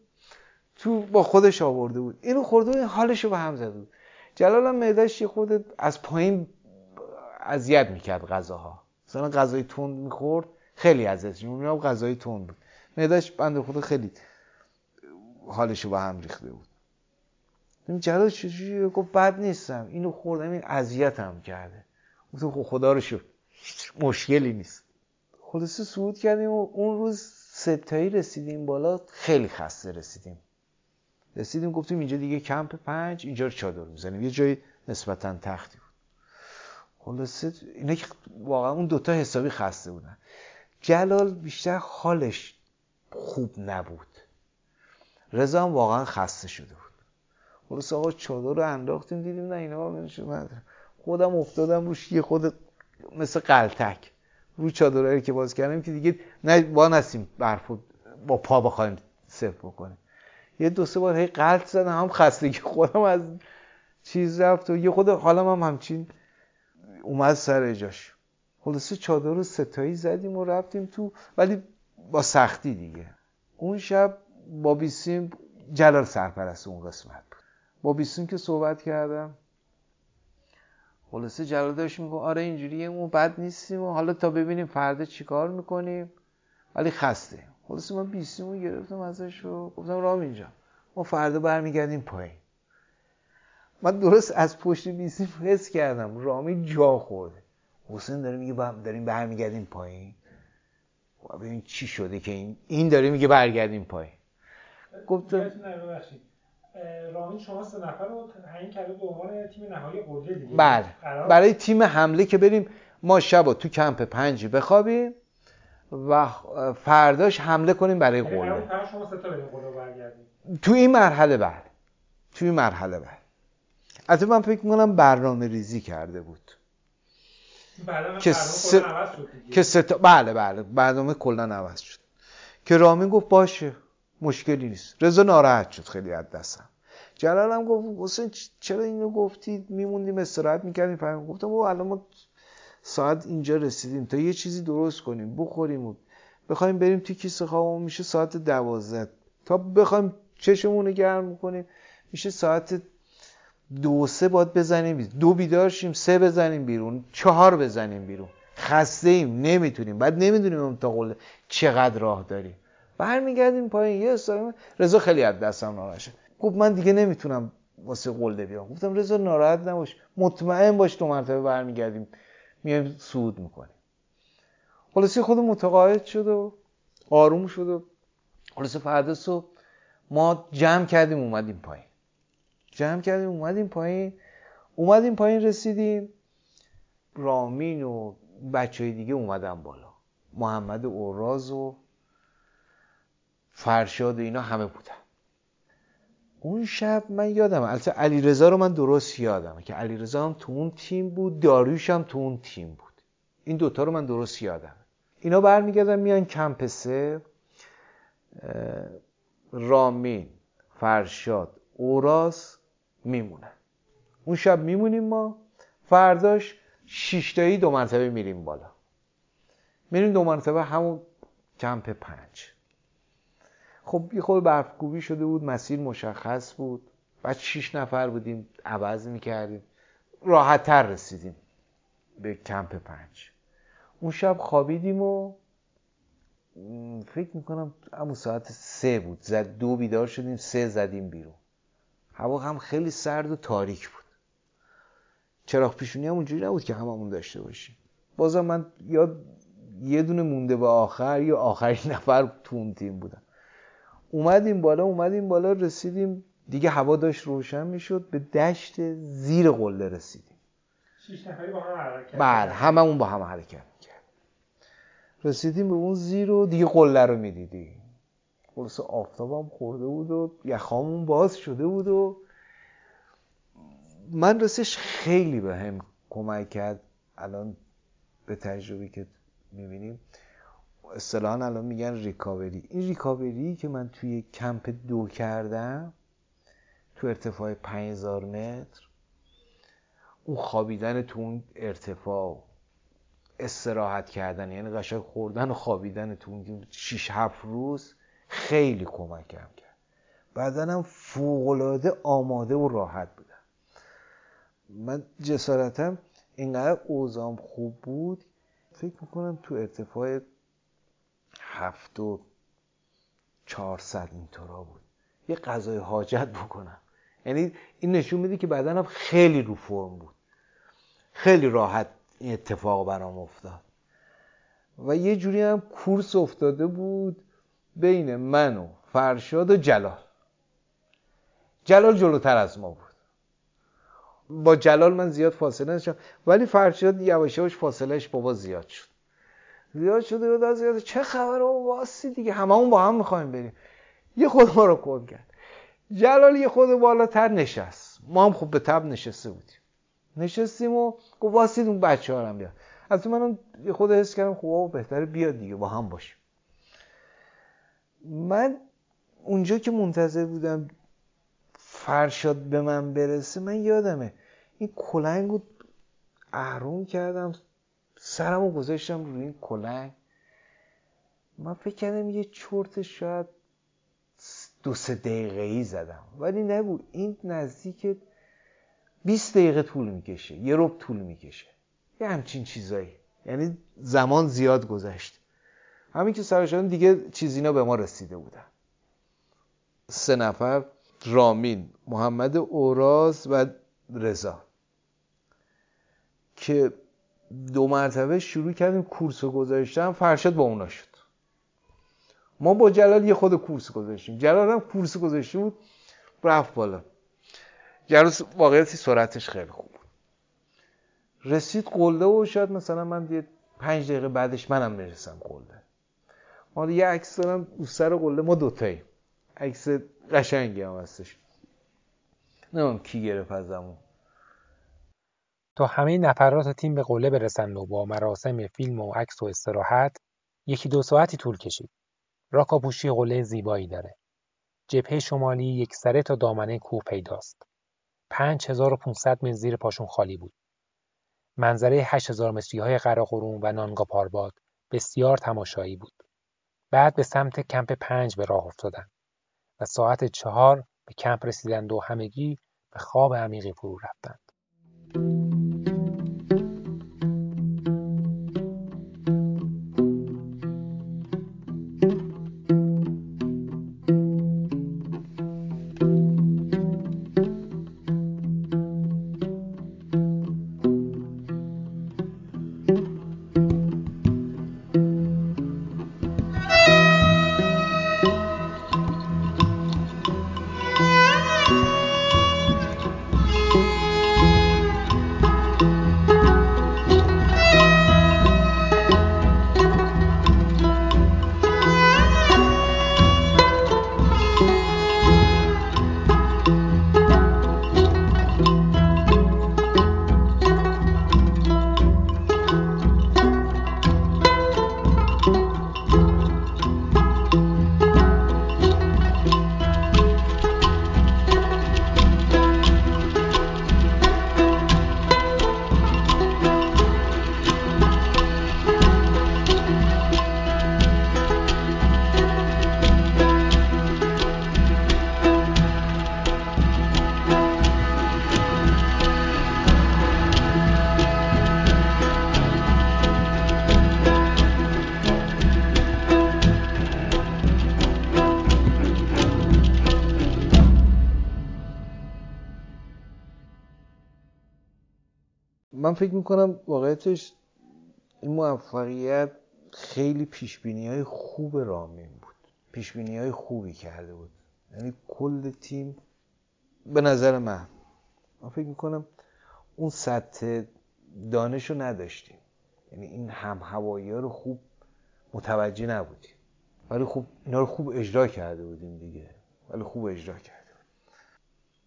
تو با خودش آورده بود. اینو خورده بود حالش رو به هم زده بود. جلال هم معدش یه خود از پایین اذیت می‌کرد غذاها. مثلا غذای تند می‌خورد خیلی ازش اون غذای تند بود. معدش بنده خود خیلی حالش رو به هم ریخته بود. این جلال چجوری گفت بد نیستم. اینو خوردم این اذیتم کرده. گفتم خب خدا رو شکر. مشکلی نیست. خلاصه صعود کردیم و اون روز ستایی رسیدیم بالا. خیلی خسته رسیدیم. رسیدیم گفتیم اینجا دیگه کمپ پنج اینجا رو چادر می‌زنیم. یه جای نسبتا تختی بود. خلاصه اینا که واقعا اون دوتا حسابی خسته بودن. جلال بیشتر حالش خوب نبود. رضا هم واقعا خسته شده بود. خلاص آقا چادر رو انداختیم دیدیم نه اینا خودم افتادم روش یه خود مثل قلتک روی چادرهایی که باز کردیم که دیگه نه با نستیم برف با پا بخوایم صفر بکنیم. یه دو سه بار هی قلط زدم هم خستگی. خودم از چیز رفت و یه خود حالم هم همچین اومد سر جاش. خلاصه چادر رو ستایی زدیم و رفتیم تو ولی با سختی دیگه. اون شب با بیسیم جلال سرپرست اون قسمت. با بیسیم که صحبت کردم. خلاصه جلال داشت میگه آره اینجوریه ما بد نیستیم و حالا تا ببینیم فردا چیکار می‌کنیم. ولی خسته. خلاصه من بیسیم رو گرفتم ازش و گفتم رام اینجا. ما فردا برمیگردیم پایین. من درست از پشت بیسیم حس کردم. رامی جا خورده. حسین داره میگه داریم برمیگردیم پایین. ببین چی شده که این این داره میگه برگردیم پایین. گفتم رامین شما سه نفر رو تعیین کرده به عنوان تیم نهایی قله دیگه. بله. برای تیم حمله که بریم ما شب تو کمپ پنجی بخوابیم و فرداش حمله کنیم برای یعنی قله شما سه تا بریم قله برگردیم. تو این مرحله بله تو این مرحله بله البته من فکر می‌کنم برنامه ریزی کرده بود. که سه که سه تا بله بله. برنامه کلا عوض شد. که رامین گفت باشه. مشکلی نیست. رضا ناراحت شد خیلی از دستم. جلال هم گفت حسین چرا اینو گفتید؟ میموندیم استراحت می‌کردیم فهم گفتم او الان ما ساعت اینجا رسیدیم. تا یه چیزی درست کنیم بخوریم و بخوایم بریم تو کیسه خوابمون. میشه ساعت دوازده. تا بخوایم چشمون گرم کنیم میشه ساعت دو سه باد بزنیم. دو بیدار شیم سه بزنیم بیرون چهار بزنیم بیرون. خسته ایم نمی‌تونیم. بعد نمی‌دونیم تا قله چقدر راه داریم. برمیگردیم پایین. یه استراحت رضا خیلی از دستم ناراحت گفت من دیگه نمی‌تونم واسه قله بیام گفتم رضا ناراحت نباش. مطمئن باش تو مرتبه برمیگردیم. میایم سود می‌کنیم. خلاصی خود متقاعد شد و آروم شد و خلاصه فردا صبح ما جمع کردیم اومدیم پایین. جمع کردیم اومدیم پایین. اومدیم پایین رسیدیم. رامین و بچه های دیگه اومدن بالا. محمد اوراز و فرشاد و اینا همه بودن. اون شب من یادم البته علیرضا رو من درست یادم که علیرضا هم تو اون تیم بود داریوش هم تو اون تیم بود. این دوتا رو من درست یادم اینا برمیگردن میان کمپ سه رامین فرشاد اوراس میمونن. اون شب میمونیم ما فرداش شیشتایی دو مرتبه میریم بالا. میریم دو مرتبه همون کمپ پنج. خب یه خود برفکوبی شده بود مسیر مشخص بود. بعد شیش نفر بودیم عوض می‌کردیم. راحت تر رسیدیم به کمپ پنج. اون شب خوابیدیم و فکر می‌کنم همون ساعت سه بود. زد دو بیدار شدیم سه زدیم بیرون. هوا هم خیلی سرد و تاریک بود. چراغ پیشونی هم اونجوری نبود که هممون داشته باشیم. بازم من یا یه دونه مونده به آخر یا آخرین نفر تو اون تیم بودم. اومدیم بالا اومدیم بالا رسیدیم. دیگه هوا داشت روشن می‌شد به دشت زیر قله رسیدیم. شیش نفری با هم حرکت بله هممون با هم حرکت می‌کرد رسیدیم به اون زیر و دیگه قله رو می‌دیدیم. خلاص آفتابم خورده بود و یخامون باز شده بود و من رسش خیلی به هم کمک کرد. الان به تجربه که می‌بینیم اصطلاحا الان میگن ریکاوری. این ریکاوری که من توی کمپ دو کردم تو ارتفاع 5000 متر اون خوابیدن تو اون ارتفاع استراحت کردن یعنی قشنگ خوردن و خوابیدن تو اون 6 7 روز خیلی کمکم کرد. بدنم فوقالعاده آماده و راحت بودم. من جسارتم اینقدر اوزام خوب بود فکر می‌کنم تو ارتفاع هفت و چهارصد اینطورا بود. یه غذای حاجت بکنم. یعنی این نشون میده که بدنم خیلی رو فرم بود. خیلی راحت این اتفاق برام افتاد. و یه جوری هم کورس افتاده بود بین من و فرشاد و جلال. جلال جلوتر از ما بود. با جلال من زیاد فاصله نشم ولی فرشاد یواش یواش فاصلهش بابا زیاد شد. زیاد شده بود زیاد چه خبر؟ و واسی دیگه هممون با هم می‌خوایم بریم. یه خود ما رو کن کرد. جلال یه خود بالاتر نشست. ما هم خوب به تب نشسته بودیم. نشستیم و گفت واسید اون بچه ها هم بیاد. از منم یه خود حس کردم خوب بهتره بیاد دیگه با هم باشیم. من اونجا که منتظر بودم فرشاد به من برسه من یادمه. این کلنگ بود اهرم کردم. سرمو گذاشتم روی این کلنگ. من فکر کردم یه چرت شاید دو سه دقیقه ای زدم. ولی نبود. این نزدیک 20 دقیقه طول می‌کشه. یه رب طول می‌کشه. یه همچین چیزایی. یعنی زمان زیاد گذشت. همین که سر دیگه چیزی اینا به ما رسیده بودن. سه نفر رامین محمد اوراز و رضا. که دو مرتبه شروع کردیم کورس گذاشتن فرشاد با اونا شد. ما با جلال یه خود کورس گذاشتیم. جلال هم کورس گذاشته بود رفت بالا. جلال واقعیتی سرعتش خیلی خوب بود. رسید قله و شاید مثلا من یه پنج دقیقه بعدش منم می‌رسم قله ما یه عکس دارم او سر قله ما دوتایی عکس قشنگی هم هستش. نمیم کی گرفت ازمون. تا همه نفرات تیم به قله برسند و با مراسم فیلم و عکس و استراحت یکی دو ساعتی طول کشید. راکاپوشی قله زیبایی داره. جبهه شمالی یک سره تا دامنه کوه پیداست. 5500 متر زیر پاشون خالی بود. منظره 8000 متری های قراقرون و نانگا پارباد بسیار تماشایی بود. بعد به سمت کمپ پنج به راه افتادند و ساعت چهار به کمپ رسیدند و همگی به خواب عمیقی فرو رفتند. من فکر می‌کنم واقعیتش این موفقیت خیلی پیشبینی های خوب رامین بود. پیشبینی های خوبی کرده بود. یعنی کل تیم به نظر من من فکر می‌کنم اون سطح دانش رو نداشتیم. یعنی این هم هوایی ها رو خوب متوجه نبودیم. ولی خوب اینا رو خوب اجرا کرده بودیم دیگه. ولی خوب اجرا کرده بود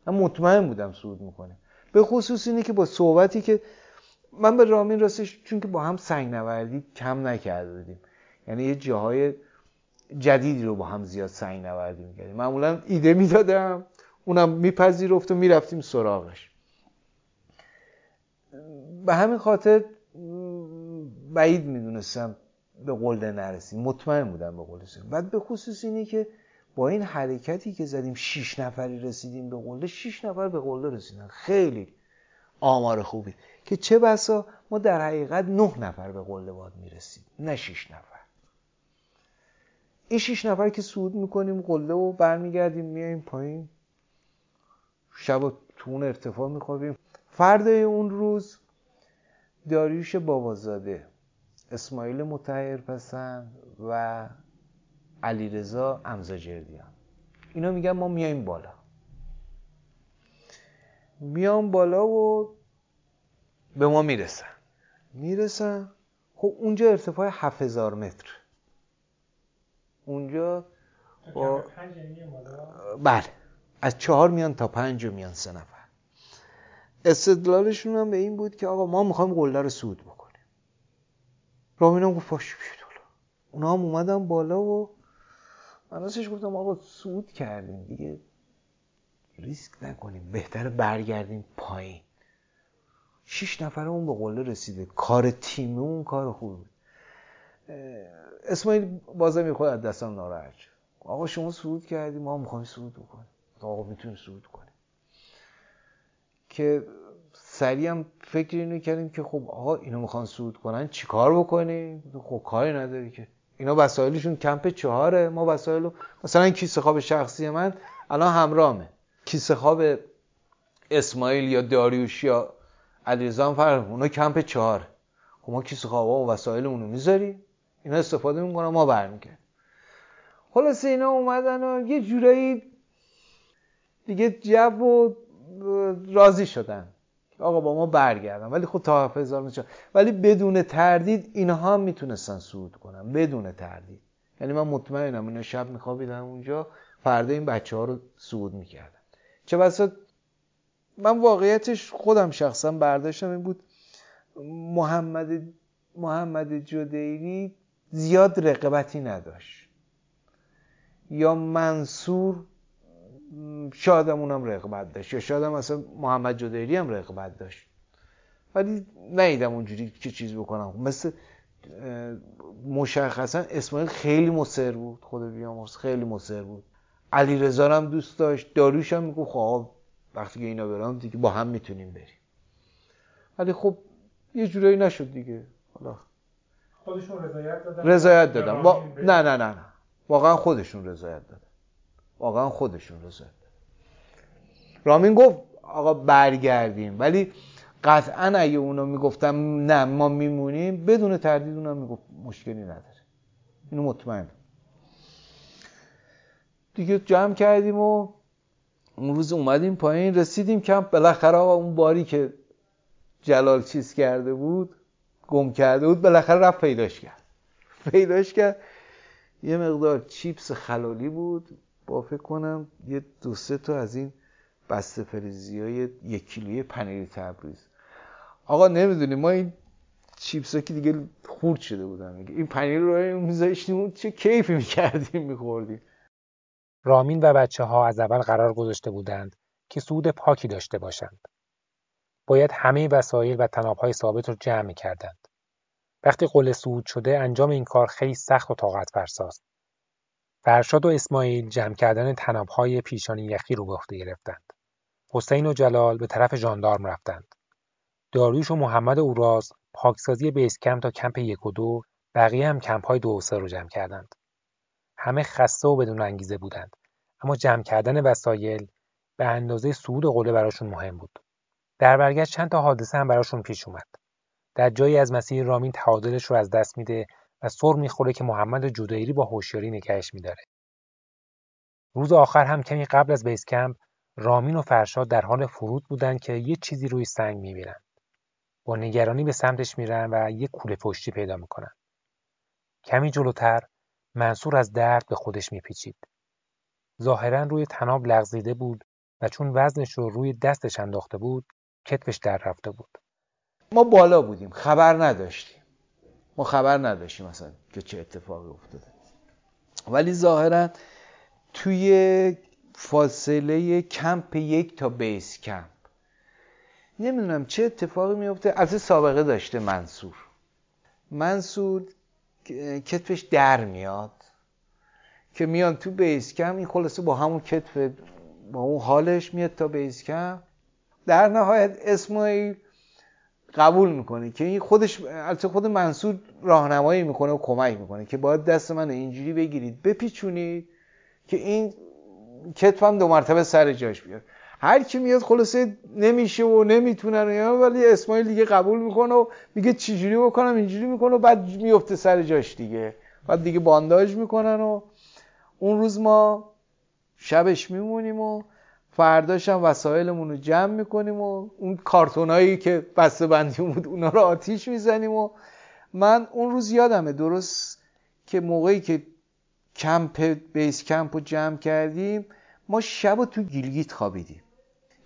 من مطمئن بودم صعود می‌کنه. به خصوص اینه که با صحبتی که من به رامین راستش چون که با هم سنگ نوردی کم نکرده بودیم یعنی یه جاهای جدیدی رو با هم زیاد سنگ نوردی می‌کردیم. معمولا ایده می‌دادم اونم میپذیرفت و می‌رفتیم سراغش. به همین خاطر بعید می‌دونستم به قله نرسیم. مطمئن بودم به قله بعد به خصوص اینه که با این حرکتی که زدیم شیش نفری رسیدیم به قله شیش نفر به قله رسیدن. خیلی آمار خوبی. که چه بسا ما در حقیقت نه نفر به قله باد می‌رسیم نه شیش نفر. این شیش نفر که سود می‌کنیم قله و برمیگردیم میایم پایین. شب تو اون ارتفاع میخوابیم. فرد اون روز داریوش بابازاده اسماعیل متحر پسند و علیرضا امزاجردیان. اینا میگن ما میایم بالا. میام بالا و به ما می‌رسن. می‌رسن. خب اونجا ارتفاع 7000 متر. اونجا با... بله. از چهار میان تا پنج و میان سه نفر. استدلالشون هم به این بود که آقا ما می‌خوایم قله رو سود بکنیم. رامین هم گفت پاشو بیاد اونا هم اومدن بالا و من راستش گفتم آقا سود کردیم دیگه. ریسک نکنیم. بهتر برگردیم پایین. شیش نفر اون به قله رسیده. کار تیم اون کار خوب. اسماعیل بازم می‌خواد از دستم ناراحت آقا شما صعود کردی ما می‌خوایم صعود بکنیم. آقا می‌تونیم صعود کنیم. که سریع هم فکر اینو کردیم که خب آقا اینو می‌خوان صعود کنن چیکار بکنیم؟ خب کاری نداری که. اینا وسایلشون کمپ چهاره. ما وسایل مثلا کیسه خواب شخصی من الان همرامه کیسه خواب اسماعیل یا داریوش یا علیرضا فرق اونا کمپ چهار. خب ما کیسه خواب و وسایلمون رو می‌ذاریم. اینا استفاده می‌کنن ما برمیگردیم. خلاصه اینا اومدن و یه جورایی دیگه جب و راضی شدن. آقا با ما برگردن. ولی خب تا هزار ولی بدون تردید اینها هم می‌تونستن صعود کنن. بدون تردید. یعنی من مطمئنم اینا شب میخوابیدن اونجا فردا این بچه ها رو صعود می‌کردن. چه بسا من واقعیتش خودم شخصا برداشتم این بود محمد محمد جدیری زیاد رقبتی نداشت. یا منصور شادم اونم رقبت داشت یا شادم مثلا محمد جدیری هم رقبت داشت. ولی نیدم اونجوری که چیز بکنم. مثل مشخصا اسماعیل خیلی مصر بود. خود بیامرز خیلی مصر بود. علی هم دوست داشت. داریوش هم میگو خب وقتی که اینا برام دیگه با هم می‌تونیم بریم. ولی خب یه جورایی نشد دیگه. حالا خودشون رضایت دادن؟ رضایت دادن. با... نه نه نه نه. واقعا خودشون رضایت دادن. واقعا خودشون رضایت رامین گفت آقا برگردیم. ولی قطعا اگه اونا می‌گفتم نه ما میمونیم بدون تردید اونا می‌گفت مشکلی نداره. اینو مطمئن دیگه جمع کردیم و اون روز اومدیم پایین رسیدیم کم بالاخره اون باری که جلال چیز کرده بود گم کرده بود بالاخره رفت پیداش کرد. پیداش کرد. یه مقدار چیپس خلالی بود. با فکر کنم یه دو سه تا از این بسته فریزی های یک کیلویی پنیر تبریز. آقا نمی‌دونیم ما این چیپس ها که دیگه خورد شده بودن. این پنیر رو میذاشتیم چه کیفی می‌کردیم میخوردیم. رامین و بچه ها از اول قرار گذاشته بودند که سود پاکی داشته باشند. باید همه وسایل و های ثابت رو جمع کردند. وقتی قله سود شده انجام این کار خیلی سخت و طاقت فرساست. فرشاد و اسماعیل جمع کردن های پیشانی یخی رو به عهده گرفتند. حسین و جلال به طرف ژاندارم رفتند. داریوش و محمد اوراز پاکسازی بیس کمپ تا کمپ یک و دو بقیه هم کمپ های دو و سه رو جمع کردند. همه خسته و بدون انگیزه بودند اما جمع کردن وسایل به اندازه صعود قله براشون مهم بود. در برگشت چند تا حادثه هم براشون پیش اومد. در جایی از مسیر رامین تعادلش رو از دست میده و سر می‌خوره که محمد جودایری با هوشیاری نگهش میداره. روز آخر هم کمی قبل از بیس کمپ رامین و فرشاد در حال فرود بودند که یه چیزی روی سنگ می‌بینن. با نگرانی به سمتش میرن و یه کوله پشتی پیدا می‌کنن. کمی جلوتر منصور از درد به خودش میپیچید. ظاهرا روی تناب لغزیده بود و چون وزنش رو روی دستش انداخته بود کتفش در رفته بود. ما بالا بودیم خبر نداشتیم. ما خبر نداشتیم مثلا که چه اتفاقی افتاده. ولی ظاهرا توی فاصله کمپ یک تا بیس کمپ نمی‌دونم چه اتفاقی میفته از سابقه داشته منصور منصور کتفش در میاد. که میان تو بیس کم این خلاصه با همون کتف با اون حالش میاد تا بیس کم. در نهایت اسماعیل قبول می‌کنه که این خودش البته خود منصور راهنمایی می‌کنه و کمک می‌کنه که باید دست من اینجوری بگیرید. بپیچونید که این کتفم دو مرتبه سر جاش بیاد. هر کی میاد خلاصه نمیشه و نمی‌تونن ولی اسماعیل دیگه قبول می‌کنه و میگه چجوری بکنم اینجوری می‌کنه و بعد میفته سر جاش دیگه. بعد دیگه بانداژ می‌کنن و اون روز ما شبش میمونیم و فرداش هم وسایلمون رو جمع می‌کنیم و اون کارتونایی که بسته بندی بود اونا رو آتیش می‌زنیم و من اون روز یادمه درست که موقعی که کمپ base camp رو جمع کردیم ما شب تو گیلگیت خوابیدیم.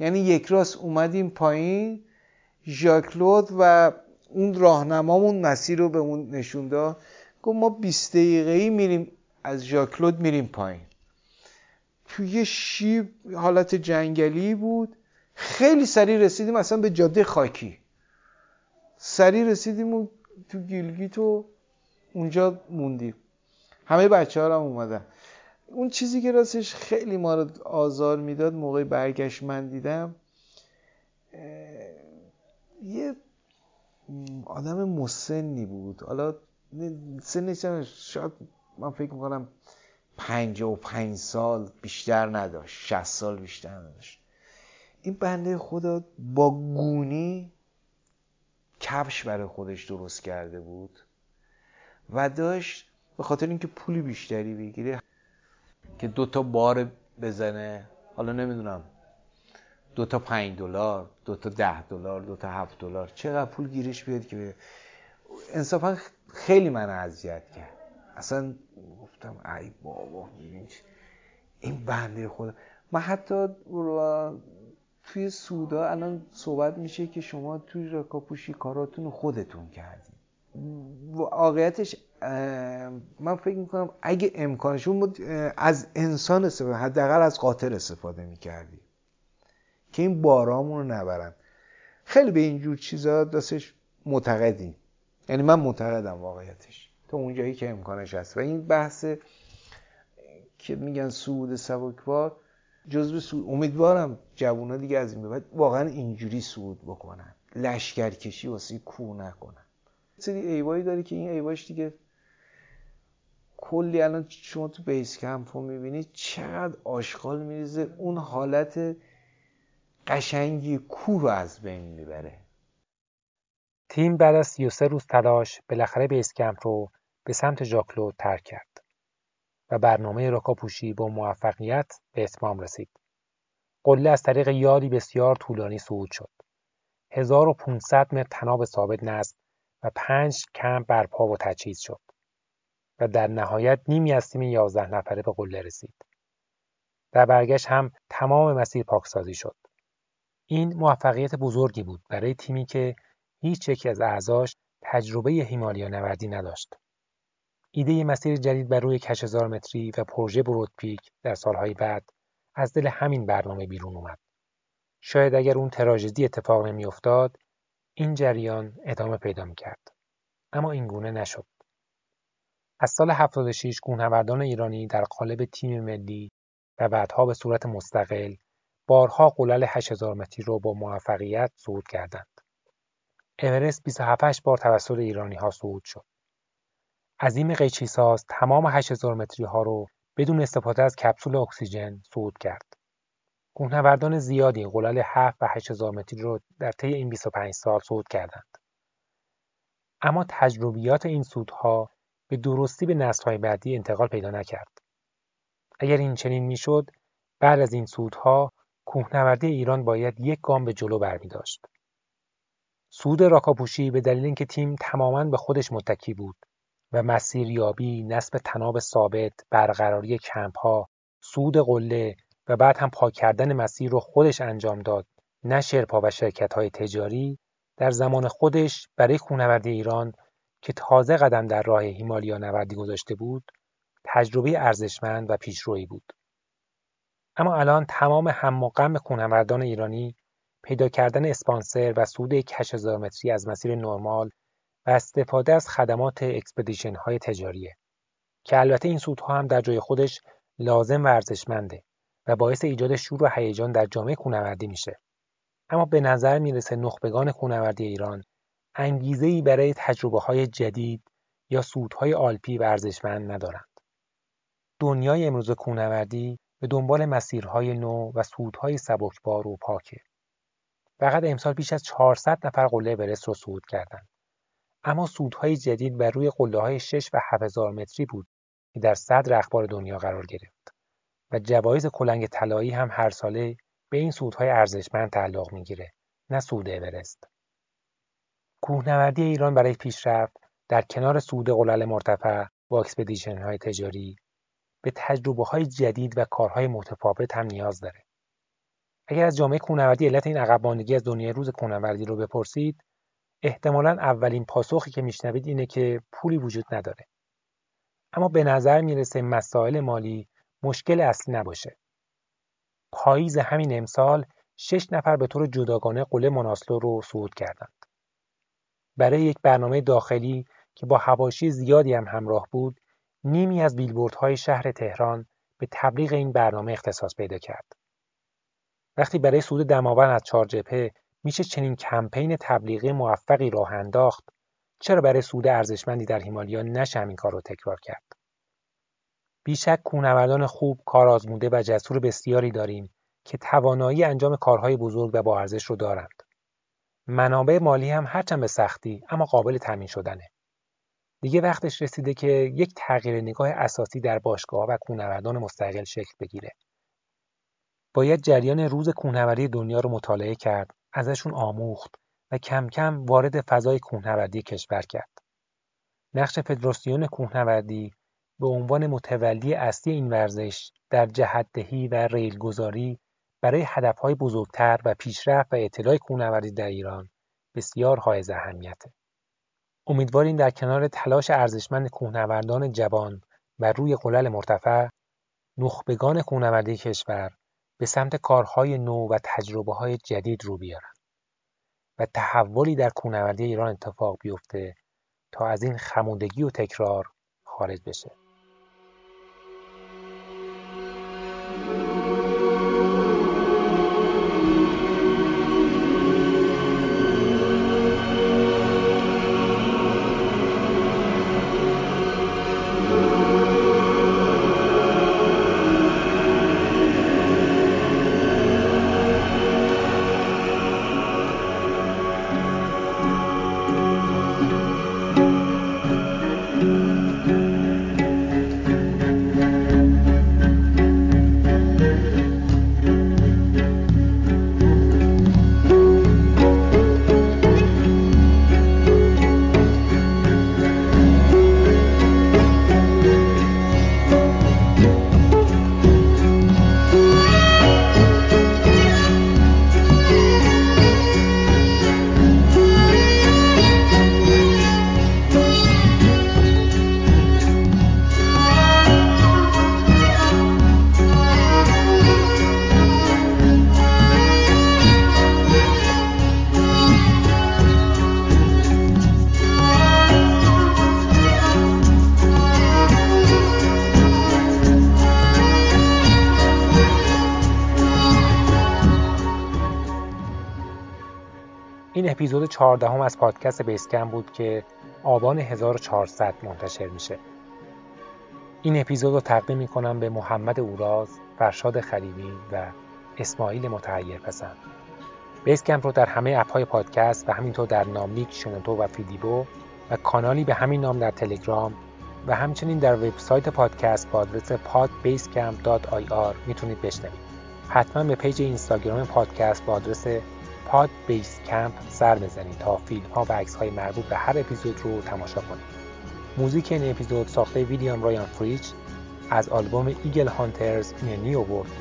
یعنی یک راست اومدیم پایین ژاکلود و اون راهنمامون مسیر رو به اون نشون داد. گفت ما 20 دقیقه ای میریم از ژاکلود میریم پایین. توی شیب حالت جنگلی بود. خیلی سریع رسیدیم اصلا به جاده خاکی. سریع رسیدیم و تو گیلگیت و اونجا موندیم. همه بچه ها هم اومدن. اون چیزی که راستش خیلی ما رو آزار می‌داد موقع برگشت من دیدم یه آدم مسنی بود. حالا سنش شاید من فکر می‌کنم پنج و پنج سال بیشتر نداشت شست سال بیشتر نداشت. این بنده خدا با گونی کفش برای خودش درست کرده بود و داشت به خاطر اینکه پولی بیشتری بگیره که دو تا بار بزنه حالا نمی‌دونم دو تا پنج دلار دو تا ده دلار دو تا هفت دلار چقدر پول گیرش بیاد که انصافا خیلی من اذیت کرد. اصلا گفتم ای بابا این بنده خدا. من حتی توی سودا الان صحبت میشه که شما توی رکاپوشی کاراتون خودتون کردید واقعیتش من فکر می‌کنم اگه امکانشون بود از انسان استفاده حداقل از قاتل استفاده می‌کردی که این بارامون رو نبرن. خیلی به اینجور چیزا دستش معتقدیم. یعنی من معتقدم واقعیتش. تا اونجایی که امکانش هست. و این بحث که میگن سعود سبکبار جزو سعود امیدوارم جوونا دیگه از این واقعا اینجوری سعود بکنن. لشکرکشی واسه کو نکنن. سری ایوایی داره که این ایواش دیگه کلی الان شما تو بیس کمپ رو می‌بینید چقدر آشغال میریزه اون حالت قشنگی کو رو از بین می‌بره تیم بعد از 33 روز تلاش بالاخره بیس کمپ رو به سمت ژاکلو ترک کرد و برنامه راکاپوشی با موفقیت به اتمام رسید. قله از طریق یادی بسیار طولانی صعود شد. 1500 متر تناب ثابت نصب و پنج کمپ برپا و تجهیز شد و در نهایت نیمی از تیم 11 نفره به قله رسید. در برگشت هم تمام مسیر پاکسازی شد. این موفقیت بزرگی بود برای تیمی که هیچ یکی از اعضاش تجربه هیمالیا نوردی نداشت. ایده مسیر جدید بر روی کشهزار متری و پروژه برودپیک در سالهای بعد از دل همین برنامه بیرون اومد. شاید اگر اون تراژدی اتفاق نمیافتاد این جریان ادامه پیدا می‌کرد. اما این گونه نشد. از سال 76 کوهنوردان ایرانی در قالب تیم ملی و بعدها به صورت مستقل بارها قلل 8000 متری رو با موفقیت صعود کردند. اورست 27 بار توسط ایرانی ها صعود شد. عظیم قیچیساز تمام 8000 متری ها رو بدون استفاده از کپسول اکسیژن صعود کرد. کوهنوردان زیادی قلل 7 و 8000 متری رو در طی این 25 سال صعود کردند. اما تجربیات این صعودها به درستی به نسل‌های بعدی انتقال پیدا نکرد. اگر این چنین می‌شد، بعد از این صعودها کوهنوردی ایران باید یک گام به جلو برمی داشت. سود راکاپوشی به دلیل اینکه تیم تماما به خودش متکی بود و مسیریابی، نصب تناب ثابت، برقراری کمپها، سود قله و بعد هم پاک کردن مسیر رو خودش انجام داد نه شرپا و شرکت های تجاری در زمان خودش برای کوهنوردی ایران که تازه قدم در راه هیمالیا نوردی گذاشته بود تجربه ارزشمند و پیشرویی بود. اما الان تمام هم و غم کوهنوردان ایرانی پیدا کردن اسپانسر و سود یک هزار متری از مسیر نرمال و استفاده از خدمات expedition های تجاریه که البته این صعودها هم در جای خودش لازم و ارزشمنده و باعث ایجاد شور و هیجان در جامعه کوهنوردی میشه. اما به نظر می‌رسه نخبگان کوهنوردی ایران انگیزه ای برای تجربه های جدید یا صعودهای آلپی ارزشمند ندارند. دنیای امروز کوهنوردی به دنبال مسیرهای نو و صعودهای سبکبار و پاکه. فقط امسال بیش از 400 نفر قله برست رو صعود کردند. اما صعودهای جدید بر روی قله های 6 و 7000 متری بود که در صدر اخبار دنیا قرار گرفت و جوایز کلنگ طلایی هم هر ساله به این صعودهای ارزشمند تعلق می‌گیره نه صعود اورست. کوهنوردی ایران برای پیشرفت در کنار صعود قلل مرتفع با expedition های تجاری به تجربه های جدید و کارهای متفاوت هم نیاز داره. اگر از جامعه کوهنوردی علت این عقب از دنیای روز کوهنوردی رو بپرسید احتمالا اولین پاسخی که میشنوید اینه که پولی وجود نداره. اما به نظر می‌رسه مسائل مالی مشکل اصلی نباشه. پاییز همین امسال شش نفر به طور جداگانه قله مناسلو رو صعود کردند برای یک برنامه داخلی که با هواشی زیادی هم همراه بود نیمی از بیلبوردهای شهر تهران به تبلیغ این برنامه اختصاص پیدا کرد. وقتی برای سود دماوند از چهار جبهه میشه چنین کمپین تبلیغی موفقی راه انداخت چرا برای سود ارزشمندی در هیمالیا نشه همین کار رو تکرار کرد بیشک کوهنوردان خوب کار آزموده و جسور بسیاری داریم که توانایی انجام کارهای بزرگ و با ارزش رو دارند منابع مالی هم هرچند به سختی اما قابل تامین شدنه دیگه وقتش رسیده که یک تغییر نگاه اساسی در باشگاه و کوهنوردان مستقل شکل بگیره باید جریان روز کوهنوردی دنیا رو مطالعه کرد ازشون آموخت و کم کم وارد فضای کوهنوردی کشور کرد. نقش فدراسیون کوهنوردی به عنوان متولی اصلی این ورزش در جهتدهی و ریلگذاری برای هدفهای بزرگتر و پیشرفت و اطلاع کوهنوردی در ایران بسیار حائز اهمیته. امیدواریم در کنار تلاش ارزشمند کوهنوردان جوان و روی قلل مرتفع نخبگان کوهنوردی کشور به سمت کارهای نو و تجربه های جدید رو بیارن و تحولی در کوهنوردی ایران اتفاق بیفته تا از این خمودگی و تکرار خارج بشه اپیزود 14 هم از پادکست بیسکم بود که آبان 1400 منتشر میشه این اپیزود رو تقدیم می‌کنم به محمد اوراز، فرشاد خلیلی و اسماعیل متحیر پسند بیسکمپ رو در همه اپ های پادکست و همینطور در ناملیک، شنوتو و فیدیبو و کانالی به همین نام در تلگرام و همچنین در وبسایت پادکست با آدرس podbasecamp.ir می‌تونید بشنوید. حتما به page اینستاگرام پادکست با آدرس pod base camp سر بزنید تا فیلم ها و عکس های مربوط به هر اپیزود رو تماشا کنید. موزیک این اپیزود ساخته ویلیام رایان فریچ از آلبوم Eagle Hunters in New World